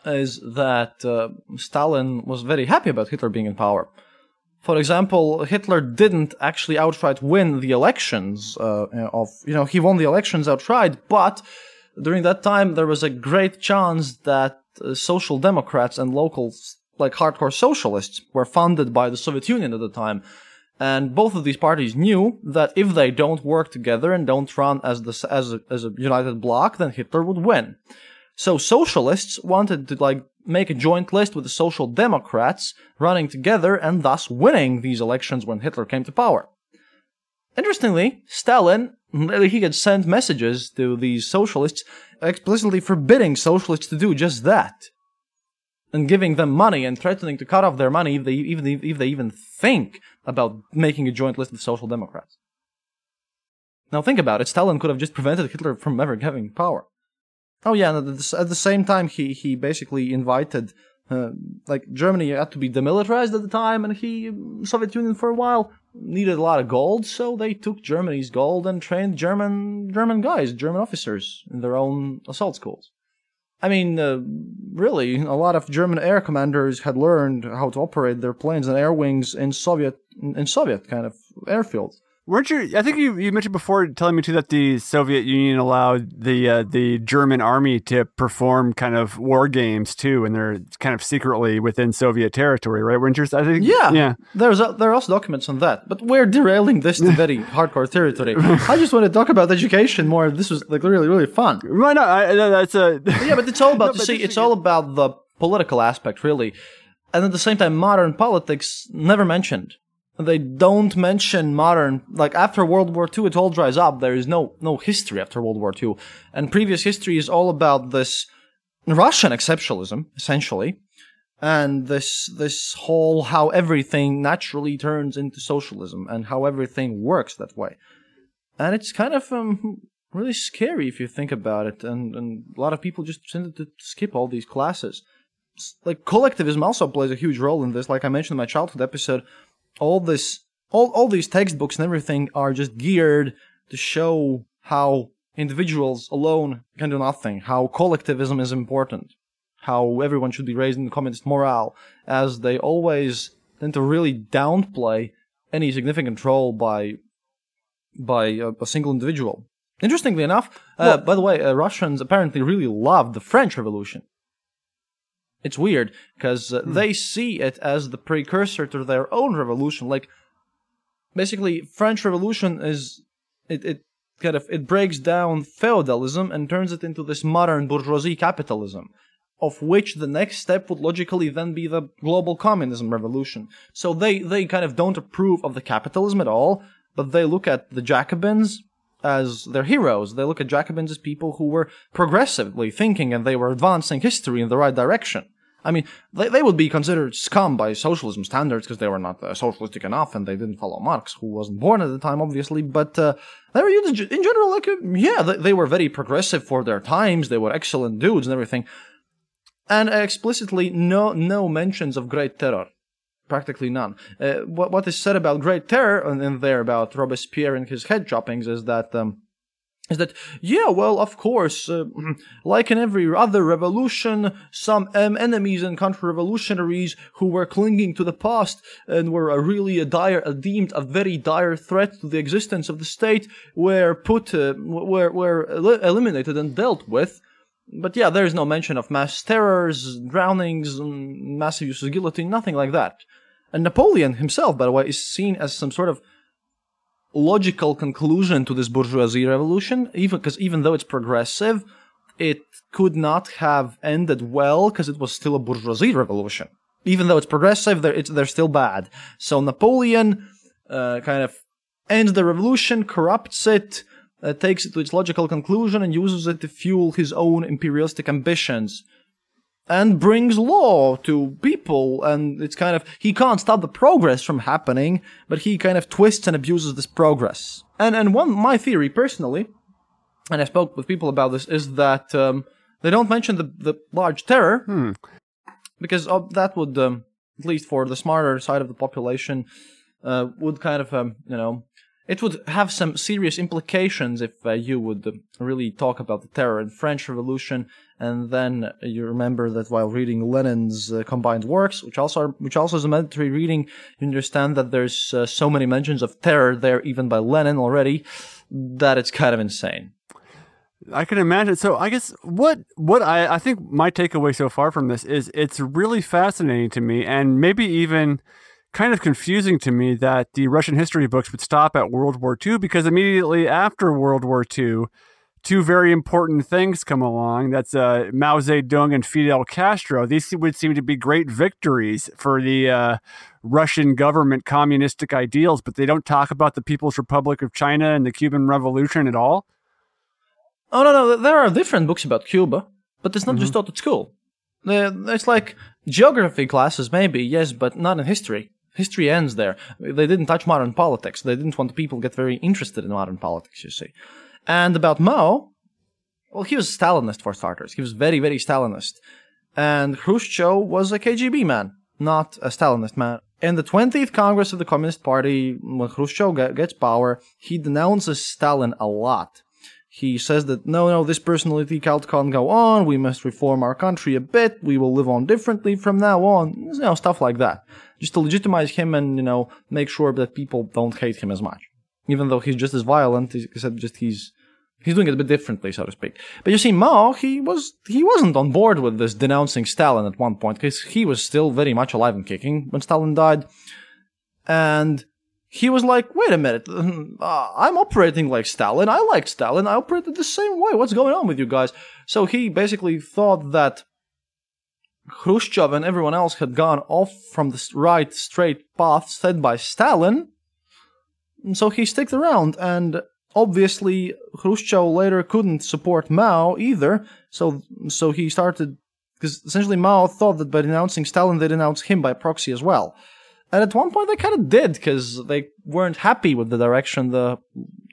is that uh, Stalin was very happy about Hitler being in power. For example, Hitler didn't actually outright win the elections uh, of, you know, he won the elections outright, but during that time there was a great chance that uh, social democrats and locals, like hardcore socialists were funded by the Soviet Union at the time. And both of these parties knew that if they don't work together and don't run as the as a, as a united bloc, then Hitler would win. So socialists wanted to like make a joint list with the social democrats running together and thus winning these elections when Hitler came to power. Interestingly, Stalin he could send messages to these socialists explicitly forbidding socialists to do just that. And giving them money and threatening to cut off their money if they even if they even think about making a joint list with social democrats. Now think about it. Stalin could have just prevented Hitler from ever having power. Oh yeah, and at the same time, he he basically invited uh, like Germany had to be demilitarized at the time, and he Soviet Union for a while needed a lot of gold, so they took Germany's gold and trained German German guys, German officers in their own assault schools. I mean, uh, really, a lot of German air commanders had learned how to operate their planes and air wings in Soviet in Soviet kind of airfields. Weren't you? I think you, you mentioned before, telling me too that the Soviet Union allowed the uh, the German army to perform kind of war games too, and they're kind of secretly within Soviet territory, right? Weren't you? I think. Yeah, yeah. There's a, there are also documents on that, but we're derailing this to very hardcore territory. I just want to talk about education more. This was like really really fun. Why not? I, that's a. yeah, but it's all about. no, see, it's all about the political aspect, really, and at the same time, modern politics never mentioned they don't mention modern like after World War II it all dries up. There is no no history after World War II and previous history is all about this Russian exceptionalism essentially and this this whole how everything naturally turns into socialism and how everything works that way. And it's kind of um, really scary if you think about it and, and a lot of people just tend to skip all these classes. Like collectivism also plays a huge role in this. Like i mentioned in my childhood episode all this all, all these textbooks and everything are just geared to show how individuals alone can do nothing, how collectivism is important, how everyone should be raised in communist morale, as they always tend to really downplay any significant role by by a, a single individual. Interestingly enough, uh, well, by the way, uh, Russians apparently really loved the French Revolution. It's weird because uh, hmm. they see it as the precursor to their own revolution. Like, basically, French Revolution is it, it kind of it breaks down feudalism and turns it into this modern bourgeoisie capitalism. of which the next step would logically then be the global communism revolution. So they, they kind of don't approve of the capitalism at all, but they look at the Jacobins as their heroes. They look at Jacobins as people who were progressively thinking and they were advancing history in the right direction. I mean, they, they would be considered scum by socialism standards because they were not uh, socialistic enough and they didn't follow Marx, who wasn't born at the time, obviously. But uh, they were in general like, uh, yeah, they, they, were very progressive for their times. They were excellent dudes and everything. And explicitly, no no mentions of Great Terror. Practically none. Uh, what, what is said about Great Terror and in there about Robespierre and his head choppings is that. Um, is that yeah well of course uh, like in every other revolution some um, enemies and counter-revolutionaries who were clinging to the past and were a really a dire a deemed a very dire threat to the existence of the state were put uh, were were eliminated and dealt with. But yeah there is no mention of mass terrors drownings massive use of guillotine nothing like that. And napoleon himself by the way is seen as some sort of logical conclusion to this bourgeoisie revolution, even because even though it's progressive, it could not have ended well because it was still a bourgeoisie revolution. Even though it's progressive, they're, it's, they're still bad. So Napoleon uh, kind of ends the revolution, corrupts it, uh, takes it to its logical conclusion, and uses it to fuel his own imperialistic ambitions and brings law to people and it's kind of he can't stop the progress from happening but he kind of twists and abuses this progress and and one my theory personally and i spoke with people about this is that um, they don't mention the, the large terror hmm. because that would um, at least for the smarter side of the population uh, would kind of um, you know it would have some serious implications if uh, you would uh, really talk about the terror and French Revolution, and then you remember that while reading Lenin's uh, combined works, which also are, which also is a mandatory reading, you understand that there's uh, so many mentions of terror there, even by Lenin already, that it's kind of insane. I can imagine. So I guess what what I I think my takeaway so far from this is it's really fascinating to me, and maybe even kind of confusing to me that the Russian history books would stop at World War II because immediately after World War II, two very important things come along. That's uh, Mao Zedong and Fidel Castro. These would seem to be great victories for the uh, Russian government communistic ideals, but they don't talk about the People's Republic of China and the Cuban Revolution at all. Oh no, no, there are different books about Cuba, but it's not mm-hmm. just taught at school. It's like geography classes, maybe yes, but not in history. History ends there. They didn't touch modern politics. They didn't want people to get very interested in modern politics, you see. And about Mao, well, he was a Stalinist for starters. He was very, very Stalinist. And Khrushchev was a KGB man, not a Stalinist man. In the 20th Congress of the Communist Party, when Khrushchev gets power, he denounces Stalin a lot. He says that no, no, this personality cult can't go on. We must reform our country a bit. We will live on differently from now on. You know, stuff like that just to legitimize him and you know make sure that people don't hate him as much, even though he's just as violent. Except just he's he's doing it a bit differently, so to speak. But you see, Mao he was he wasn't on board with this denouncing Stalin at one point because he was still very much alive and kicking when Stalin died, and he was like, wait a minute, uh, I'm operating like Stalin. I like Stalin. I operated the same way. What's going on with you guys? So he basically thought that Khrushchev and everyone else had gone off from the right straight path set by Stalin. So he stuck around, and obviously Khrushchev later couldn't support Mao either. So so he started because essentially Mao thought that by denouncing Stalin, they denounced him by proxy as well. And at one point, they kind of did because they weren't happy with the direction the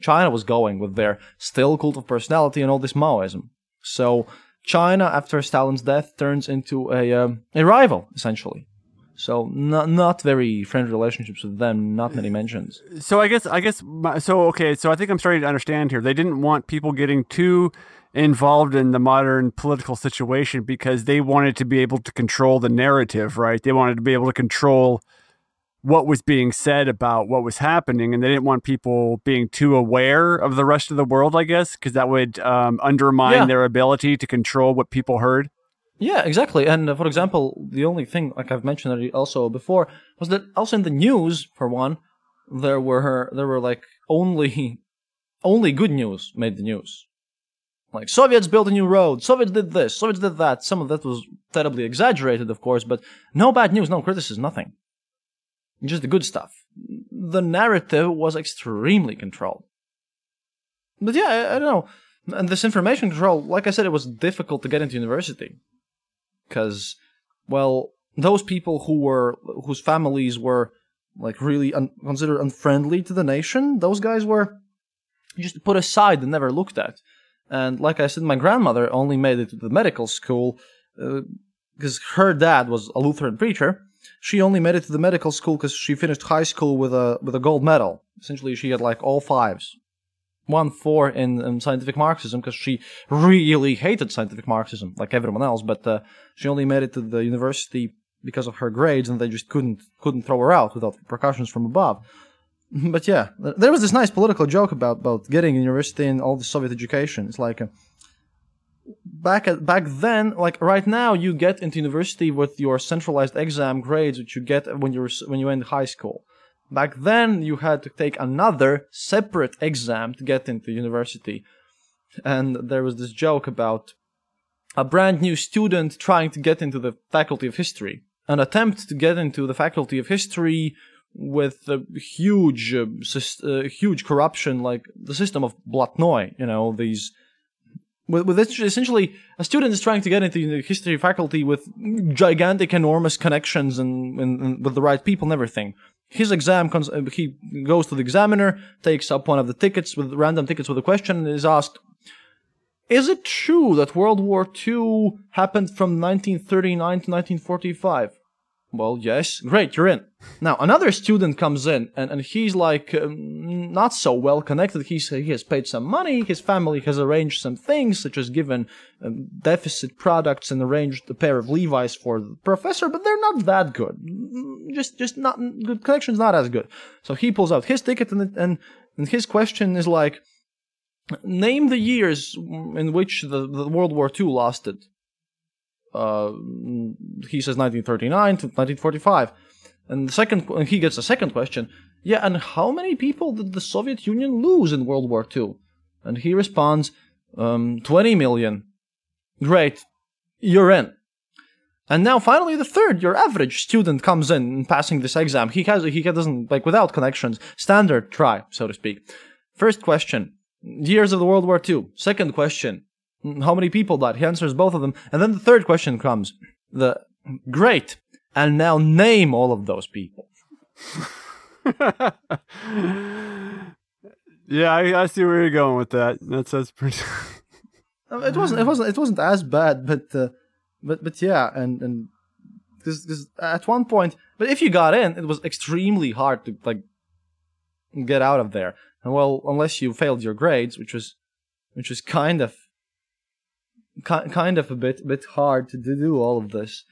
China was going with their still cult of personality and all this Maoism. So China, after Stalin's death, turns into a um, a rival essentially. So not not very friendly relationships with them. Not many mentions. So I guess I guess so. Okay, so I think I'm starting to understand here. They didn't want people getting too involved in the modern political situation because they wanted to be able to control the narrative, right? They wanted to be able to control what was being said about what was happening, and they didn't want people being too aware of the rest of the world, I guess, because that would um, undermine yeah. their ability to control what people heard. Yeah, exactly. And uh, for example, the only thing, like I've mentioned also before, was that also in the news, for one, there were there were like only only good news made the news. Like Soviets built a new road, Soviets did this, Soviets did that. Some of that was terribly exaggerated, of course, but no bad news, no criticism, nothing. Just the good stuff. The narrative was extremely controlled. But yeah, I, I don't know. And this information control, like I said, it was difficult to get into university. Because, well, those people who were, whose families were, like, really un- considered unfriendly to the nation, those guys were just put aside and never looked at. And like I said, my grandmother only made it to the medical school because uh, her dad was a Lutheran preacher. She only made it to the medical school because she finished high school with a with a gold medal. Essentially, she had like all fives, one four in, in scientific Marxism because she really hated scientific Marxism like everyone else. But uh, she only made it to the university because of her grades, and they just couldn't couldn't throw her out without repercussions from above. But yeah, there was this nice political joke about about getting university and all the Soviet education. It's like. Uh, back at back then like right now you get into university with your centralized exam grades which you get when you're when you end high school. Back then you had to take another separate exam to get into university. And there was this joke about a brand new student trying to get into the faculty of history. An attempt to get into the faculty of history with a huge uh, uh, huge corruption like the system of Blatnoy you know these with, with essentially a student is trying to get into the history faculty with gigantic, enormous connections and, and, and with the right people and everything. His exam, cons- uh, he goes to the examiner, takes up one of the tickets with random tickets with a question, and is asked, "Is it true that World War II happened from 1939 to 1945?" Well, yes, great, you're in. Now, another student comes in, and, and he's like um, not so well connected. He's, he has paid some money, his family has arranged some things, such as given um, deficit products and arranged a pair of Levi's for the professor, but they're not that good. Just, just not good connections, not as good. So he pulls out his ticket, and, and, and his question is like, name the years in which the, the World War II lasted uh, he says 1939 to 1945. And the second, and he gets a second question. Yeah, and how many people did the Soviet Union lose in World War II? And he responds, um, 20 million. Great, you're in. And now finally the third, your average student comes in passing this exam. He has, he doesn't, like without connections, standard try, so to speak. First question, years of the World War II. Second question, how many people died? He answers both of them. And then the third question comes. The great. And now name all of those people. yeah, I, I, see where you're going with that. That's that's pretty. it wasn't. It wasn't. It wasn't as bad, but uh, but but yeah, and and because at one point, but if you got in, it was extremely hard to like get out of there. And well, unless you failed your grades, which was which was kind of kind of a bit bit hard to do all of this.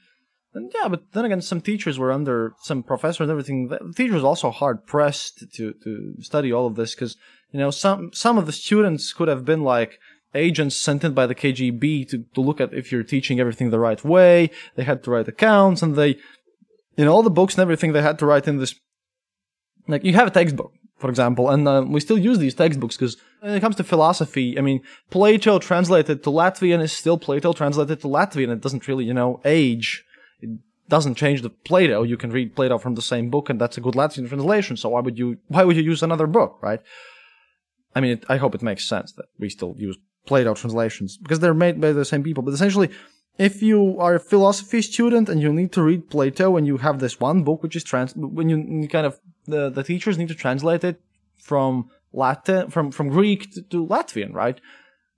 And yeah, but then again, some teachers were under some professors and everything. The teachers also hard pressed to to study all of this because you know some some of the students could have been like agents sent in by the KGB to to look at if you're teaching everything the right way. They had to write accounts, and they in all the books and everything they had to write in this. Like you have a textbook, for example, and uh, we still use these textbooks because when it comes to philosophy, I mean, Plato translated to Latvian is still Plato translated to Latvian. It doesn't really, you know, age. It doesn't change the Plato. You can read Plato from the same book, and that's a good Latvian translation. So why would you? Why would you use another book, right? I mean, it, I hope it makes sense that we still use Plato translations because they're made by the same people. But essentially, if you are a philosophy student and you need to read Plato and you have this one book which is trans, when you, kind of the, the teachers need to translate it from Latin, from, from Greek to, to Latvian, right?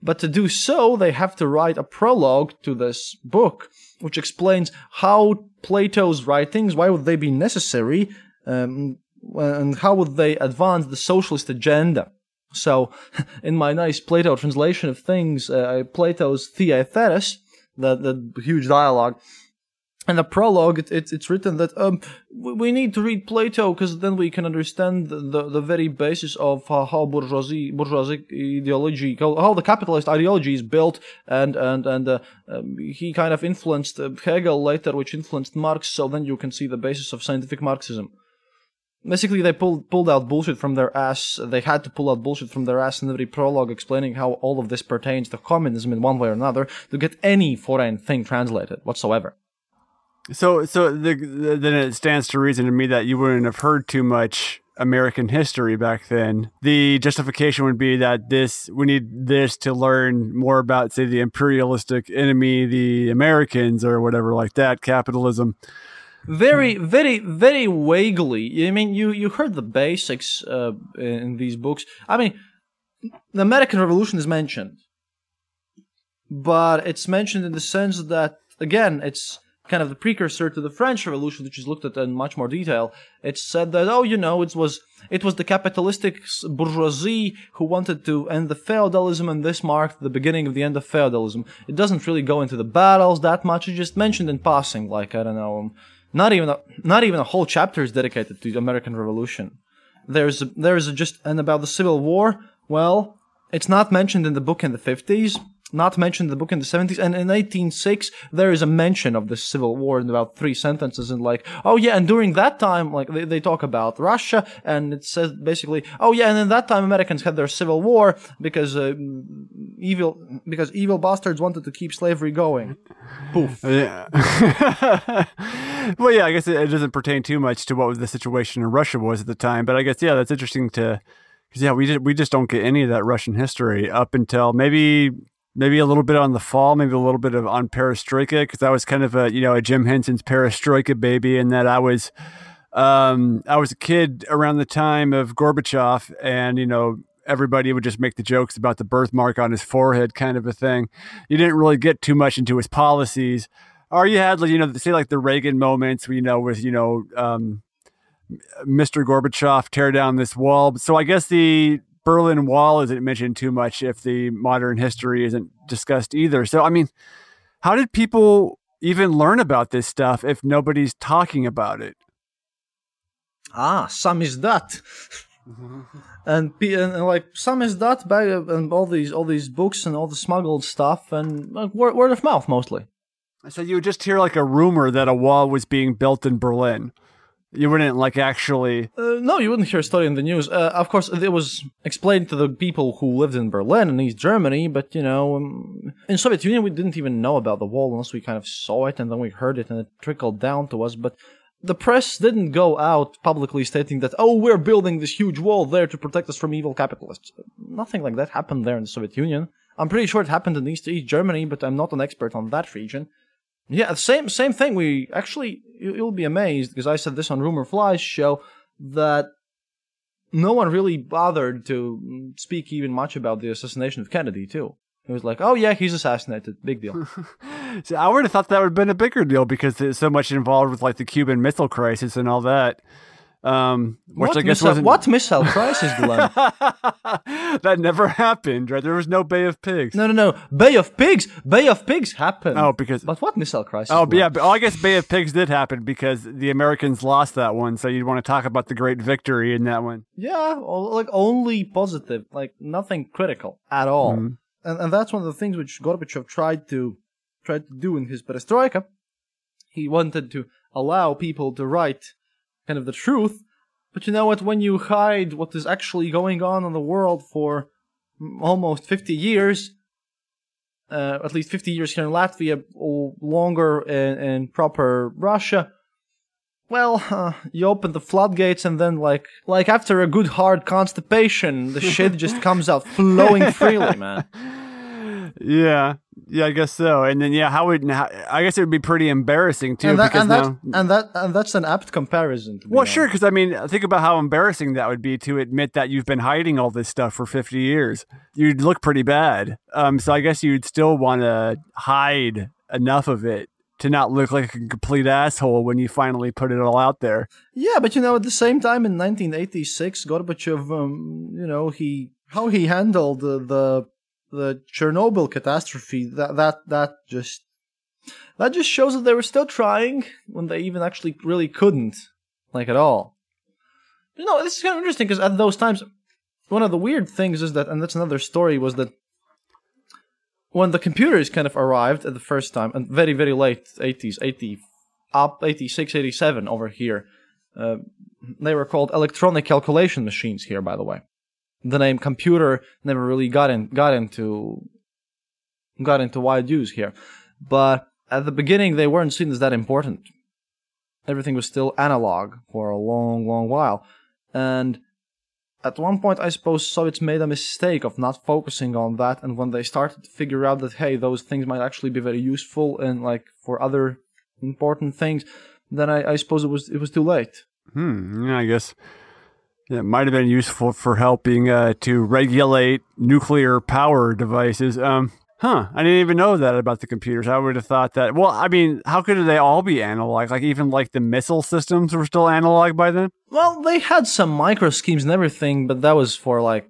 But to do so, they have to write a prologue to this book, which explains how Plato's writings, why would they be necessary, um, and how would they advance the socialist agenda. So, in my nice Plato translation of things, uh, Plato's Theaetetus, the, the huge dialogue, in the prologue, it, it, it's written that um, we need to read Plato because then we can understand the, the, the very basis of uh, how bourgeoisie bourgeoisie ideology, how, how, the capitalist ideology is built, and and and uh, um, he kind of influenced uh, Hegel later, which influenced Marx. So then you can see the basis of scientific Marxism. basically they pulled pulled out bullshit from their ass. They had to pull out bullshit from their ass in every prologue explaining how all of this pertains to communism in one way or another to get any foreign thing translated whatsoever. So, so the, the, then it stands to reason to me that you wouldn't have heard too much American history back then. The justification would be that this we need this to learn more about, say, the imperialistic enemy, the Americans, or whatever like that, capitalism. Very, very, very vaguely. I mean, you you heard the basics uh, in these books. I mean, the American Revolution is mentioned, but it's mentioned in the sense that again, it's kind of the precursor to the French Revolution, which is looked at in much more detail. it said that oh, you know, it was it was the capitalistic bourgeoisie who wanted to end the feudalism, and this marked the beginning of the end of feudalism. It doesn't really go into the battles that much. It's just mentioned in passing, like I don't know, um, not even a, not even a whole chapter is dedicated to the American Revolution. There's a, there's a just and about the Civil War. Well, it's not mentioned in the book in the fifties not mentioned in the book in the 70s. And in 1806, there is a mention of the Civil War in about three sentences. And like, oh yeah, and during that time, like they, they talk about Russia, and it says basically, oh yeah, and in that time, Americans had their Civil War because uh, evil because evil bastards wanted to keep slavery going. Poof. Yeah. well, yeah, I guess it, it doesn't pertain too much to what the situation in Russia was at the time, but I guess yeah, that's interesting to because yeah, we just we just don't get any of that Russian history up until maybe maybe a little bit on the fall, maybe a little bit of on Perestroika because I was kind of a you know a Jim Henson's Perestroika baby, and that I was um, I was a kid around the time of Gorbachev, and you know everybody would just make the jokes about the birthmark on his forehead, kind of a thing. You didn't really get too much into his policies, or you had like you know say like the Reagan moments, you know, with you know. Um, Mr. Gorbachev tear down this wall. So I guess the Berlin Wall isn't mentioned too much if the modern history isn't discussed either. So, I mean, how did people even learn about this stuff if nobody's talking about it? Ah, some is that. and, and, like some is that by and all these all these books and all the smuggled stuff and like, word, word of mouth mostly. So you would just hear like a rumor that a wall was being built in Berlin. You wouldn't like actually. Uh, no, you wouldn't hear a story in the news. Uh, of course, it was explained to the people who lived in Berlin and East Germany, but you know, um, in Soviet Union, we didn't even know about the wall unless we kind of saw it and then we heard it and it trickled down to us. But the press didn't go out publicly stating that, oh, we're building this huge wall there to protect us from evil capitalists. Nothing like that happened there in the Soviet Union. I'm pretty sure it happened in East, East Germany, but I'm not an expert on that region. Yeah, same same thing. We actually you'll be amazed because I said this on Rumor Flies show that no one really bothered to mm, speak even much about the assassination of Kennedy too. It was like, oh yeah, he's assassinated, big deal. so I would have thought that would have been a bigger deal because there's so much involved with like the Cuban Missile Crisis and all that. Um, which what I guess missile, wasn't what missile crisis, Glen? that never happened, right? There was no Bay of Pigs. no, no, no. Bay of Pigs. Bay of Pigs happened. Oh, because But what missile crisis? oh, Glen? yeah, but, oh, I guess Bay of Pigs did happen because the Americans lost that one. So you'd want to talk about the great victory in that one. Yeah, like only positive, like nothing critical at all. Mhm. And and that's one of the things which Gorbachev tried to tried to do in his perestroika. He wanted to allow people to write kind of the truth, but you know what? When you hide what is actually going on in the world for almost 50 years, uh, at least 50 years here in Latvia, or longer in, in proper Russia, well, uh, you open the floodgates and then like like after a good hard constipation, the shit just comes out flowing freely, man. Yeah, yeah, I guess so. And then yeah, how would how, I guess it would be pretty embarrassing too and that, because and, now. that, and that and that's an apt comparison. Well, honest. sure, because I mean, think about how embarrassing that would be to admit that you've been hiding all this stuff for 50 years. You'd look pretty bad. Um, so I guess you'd still want to hide enough of it to not look like a complete asshole when you finally put it all out there. Yeah, but you know, at the same time, in 1986, Gorbachev, um, you know, he how he handled the the, the Chernobyl catastrophe. That that that just that just shows that they were still trying when they even actually really couldn't, like at all. You know, this is kind of interesting because at those times, one of the weird things is that, and that's another story, was that when the computers kind of arrived at the first time, and very very late 80s, 80 up 86, 87 over here Uh, they were called electronic calculation machines here, by the way. The name computer never really got in got into got into wide use here, but at the beginning they weren't seen as that important. Everything was still analog for a long, long while, and at one point, I suppose Soviets made a mistake of not focusing on that, and when they started to figure out that hey, those things might actually be very useful and like for other important things, then I, I suppose it was it was too late. Hmm. Yeah, I guess it might have been useful for helping uh, to regulate nuclear power devices. Um. Huh. I didn't even know that about the computers. I would have thought that. Well, I mean, how could they all be analog? Like even like the missile systems were still analog by then. Well, they had some micro schemes and everything, but that was for like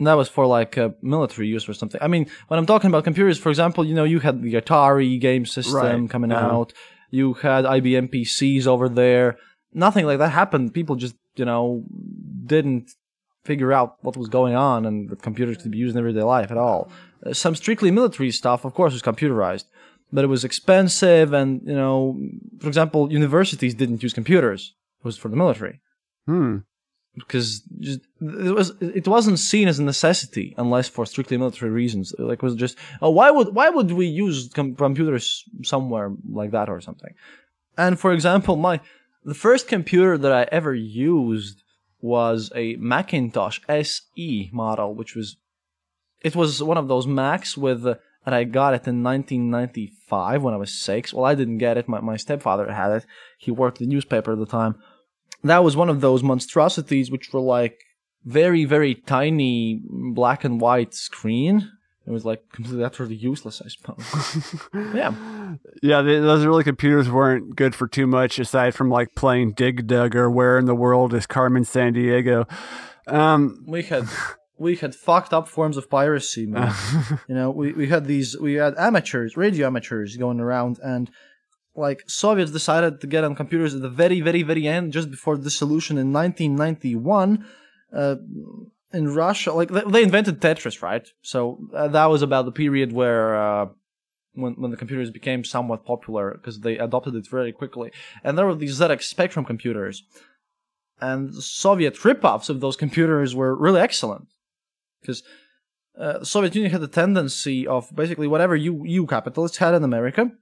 that was for like uh, military use or something. I mean, when I'm talking about computers, for example, you know, you had the Atari game system Right. coming out. You had IBM PCs over there. Nothing like that happened. People just, you know, didn't figure out what was going on and that computers could be used in everyday life at all. Uh, some strictly military stuff, of course, was computerized, but it was expensive. And you know, for example, universities didn't use computers; it was for the military Hmm. because just it was it wasn't seen as a necessity unless for strictly military reasons. Like it was just oh why would why would we use com- computers somewhere like that or something? And for example, my the first computer that I ever used was a Macintosh SE model, which was it was one of those Macs with. And I got it in 1995 when I was six. Well, I didn't get it. My, my stepfather had it. He worked the newspaper at the time that was one of those monstrosities which were like very very tiny black and white screen it was like completely utterly useless i suppose. Yeah. Yeah, those early computers weren't good for too much aside from like playing Dig Dug or Where in the World is Carmen Sandiego. Um, we had we had fucked up forms of piracy man. You know we, we had these we had amateurs radio amateurs going around and like soviets decided to get on computers at the very very very end just before dissolution in 1991 uh, in Russia, like they, they invented Tetris, right? So uh, that was about the period where uh, when when the computers became somewhat popular because they adopted it very quickly. And there were these ZX Spectrum computers, and Soviet ripoffs of those computers were really excellent because uh, the Soviet Union had the tendency of basically whatever you you capitalists had in America.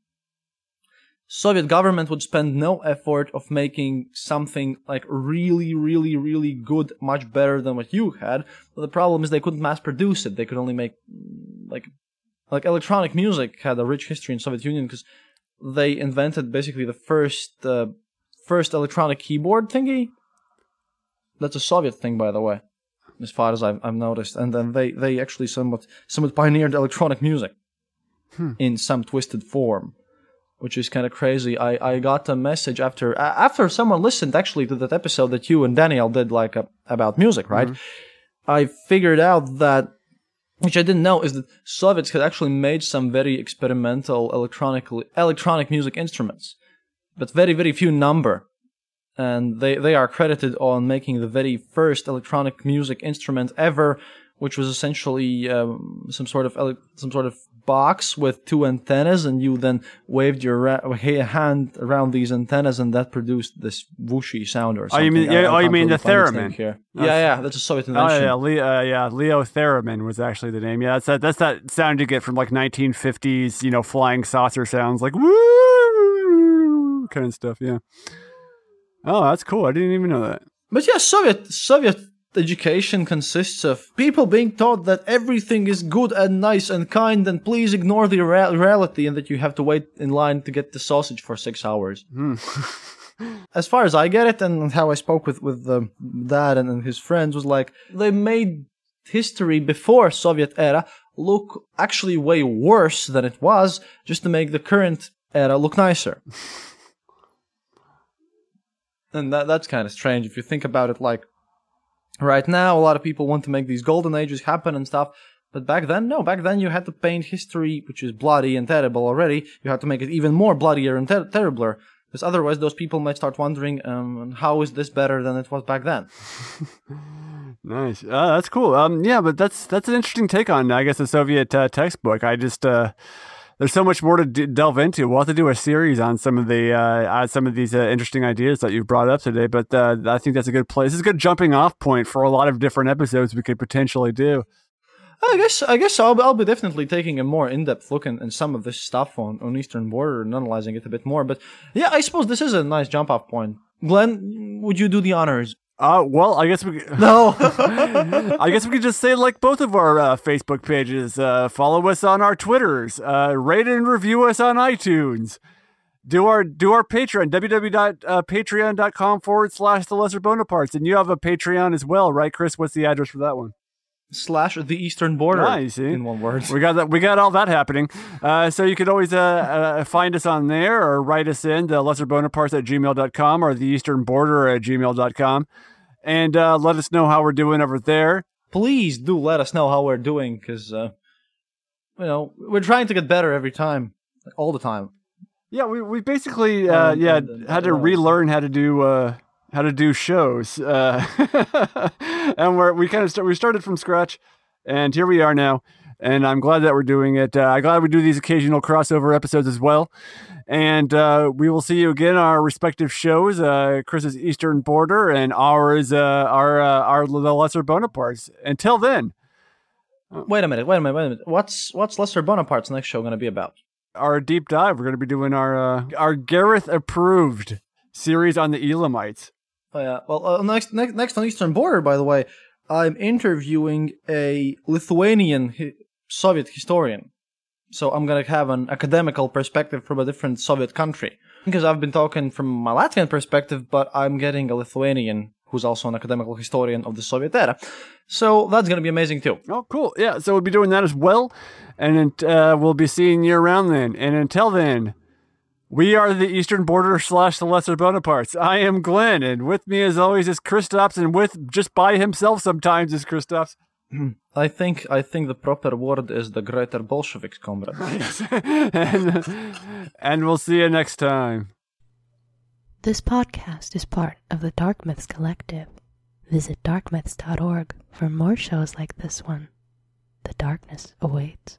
Soviet government would spend no effort of making something like really, really, really good, much better than what you had. But the problem is they couldn't mass produce it. They could only make like like electronic music had a rich history in Soviet Union because they invented basically the first uh, first electronic keyboard thingy. That's a Soviet thing, by the way, as far as I've, I've noticed. And then they they actually somewhat somewhat pioneered electronic music in some twisted form which is kind of crazy. I, I got a message after after someone listened actually to that episode that you and Daniel did like uh, about music, right? I figured out that which I didn't know is that Soviets had actually made some very experimental electronic electronic music instruments, but very very few number. And they, they are credited on making the very first electronic music instrument ever, which was essentially um, some sort of ele- some sort of box with two antennas, and you then waved your ra- hand around these antennas, and that produced this whooshy sound or Oh, something. you mean- I- yeah, I oh, you mean the theremin. Here. That's- Yeah, yeah, that's a Soviet invention. oh yeah, Le- uh, yeah, Leo Theremin was actually the name. Yeah, that's that. That's that sound you get from like 1950s, you know, flying saucer sounds like woo kind of stuff. Yeah. Oh, that's cool. I didn't even know that. But yeah, Soviet Soviet education consists of people being taught that everything is good and nice and kind, and please ignore the rea- reality, and that you have to wait in line to get the sausage for six hours. Hmm. as far as I get it, and how I spoke with with the dad and, and his friends was like they made history before Soviet era look actually way worse than it was, just to make the current era look nicer. and that that's kind of strange if you think about it like right now a lot of people want to make these golden ages happen and stuff but back then no back then you had to paint history which is bloody and terrible already you had to make it even more bloodier and ter- terribler because otherwise those people might start wondering um, how is this better than it was back then Nice. Uh, that's cool. Um, yeah, but that's that's an interesting take on, I guess, the Soviet uh, textbook. I just, uh, there's so much more to d- delve into. We'll have to do a series on some of the uh, some of these uh, interesting ideas that you've brought up today. But uh, I think that's a good place. It's a good jumping off point for a lot of different episodes we could potentially do. I guess I guess I'll, I'll be definitely taking a more in depth look in, in some of this stuff on, on Eastern Border and analyzing it a bit more. But yeah, I suppose this is a nice jump off point. Glen, would you do the honors? Uh, well, I guess we. No. I guess we could just say like both of our uh, Facebook pages. Uh, follow us on our Twitters. Uh, rate and review us on iTunes. Do our do our Patreon www.patreon.com forward slash the Lesser Bonapartes. And you have a Patreon as well, right, Chris? What's the address for that one? Slash the Eastern Border. Nice, see? In one word. We got that. We got all that happening. Uh, so you could always uh, uh, find us on there or write us in the lesserbonapartes at gmail.com or the eastern border at gmail.com and uh, let us know how we're doing over there. Please do let us know how we're doing because, uh, you know, we're trying to get better every time, all the time. Yeah, we, we basically uh, Um, yeah and- and- had to relearn how to do uh, how to do shows, uh, and we're we kind of start, we started from scratch, and here we are now. And I'm glad that we're doing it. Uh, I'm glad we do these occasional crossover episodes as well. And uh, we will see you again our respective shows. Uh, Chris's Eastern Border and ours, uh, our uh, our the Lesser Bonapartes. Until then, Wait a minute, wait a minute, wait a minute. What's what's Lesser Bonaparte's next show going to be about? our deep dive. We're going to be doing our uh, our Gareth approved series on the Elamites. Oh, yeah. Well, uh, next, next next on Eastern Border, by the way, I'm interviewing a Lithuanian hi- Soviet historian. So I'm gonna have an academical perspective from a different Soviet country because I've been talking from my Latvian perspective, but I'm getting a Lithuanian who's also an academical historian of the Soviet era. So that's gonna be amazing too. Oh, cool. Yeah, so we'll be doing that as well. And uh, we'll be seeing you around then. And until then, we are the Eastern Border slash the Lesser Bonapartes. I am Glen, and with me as always is Kristaps, and with just by himself sometimes is Kristaps. I think I think the proper word is the Greater Bolsheviks, comrade. and, and we'll see you next time. This podcast is part of the Dark Myths Collective. Visit darkmyths.org for more shows like this one. The darkness awaits.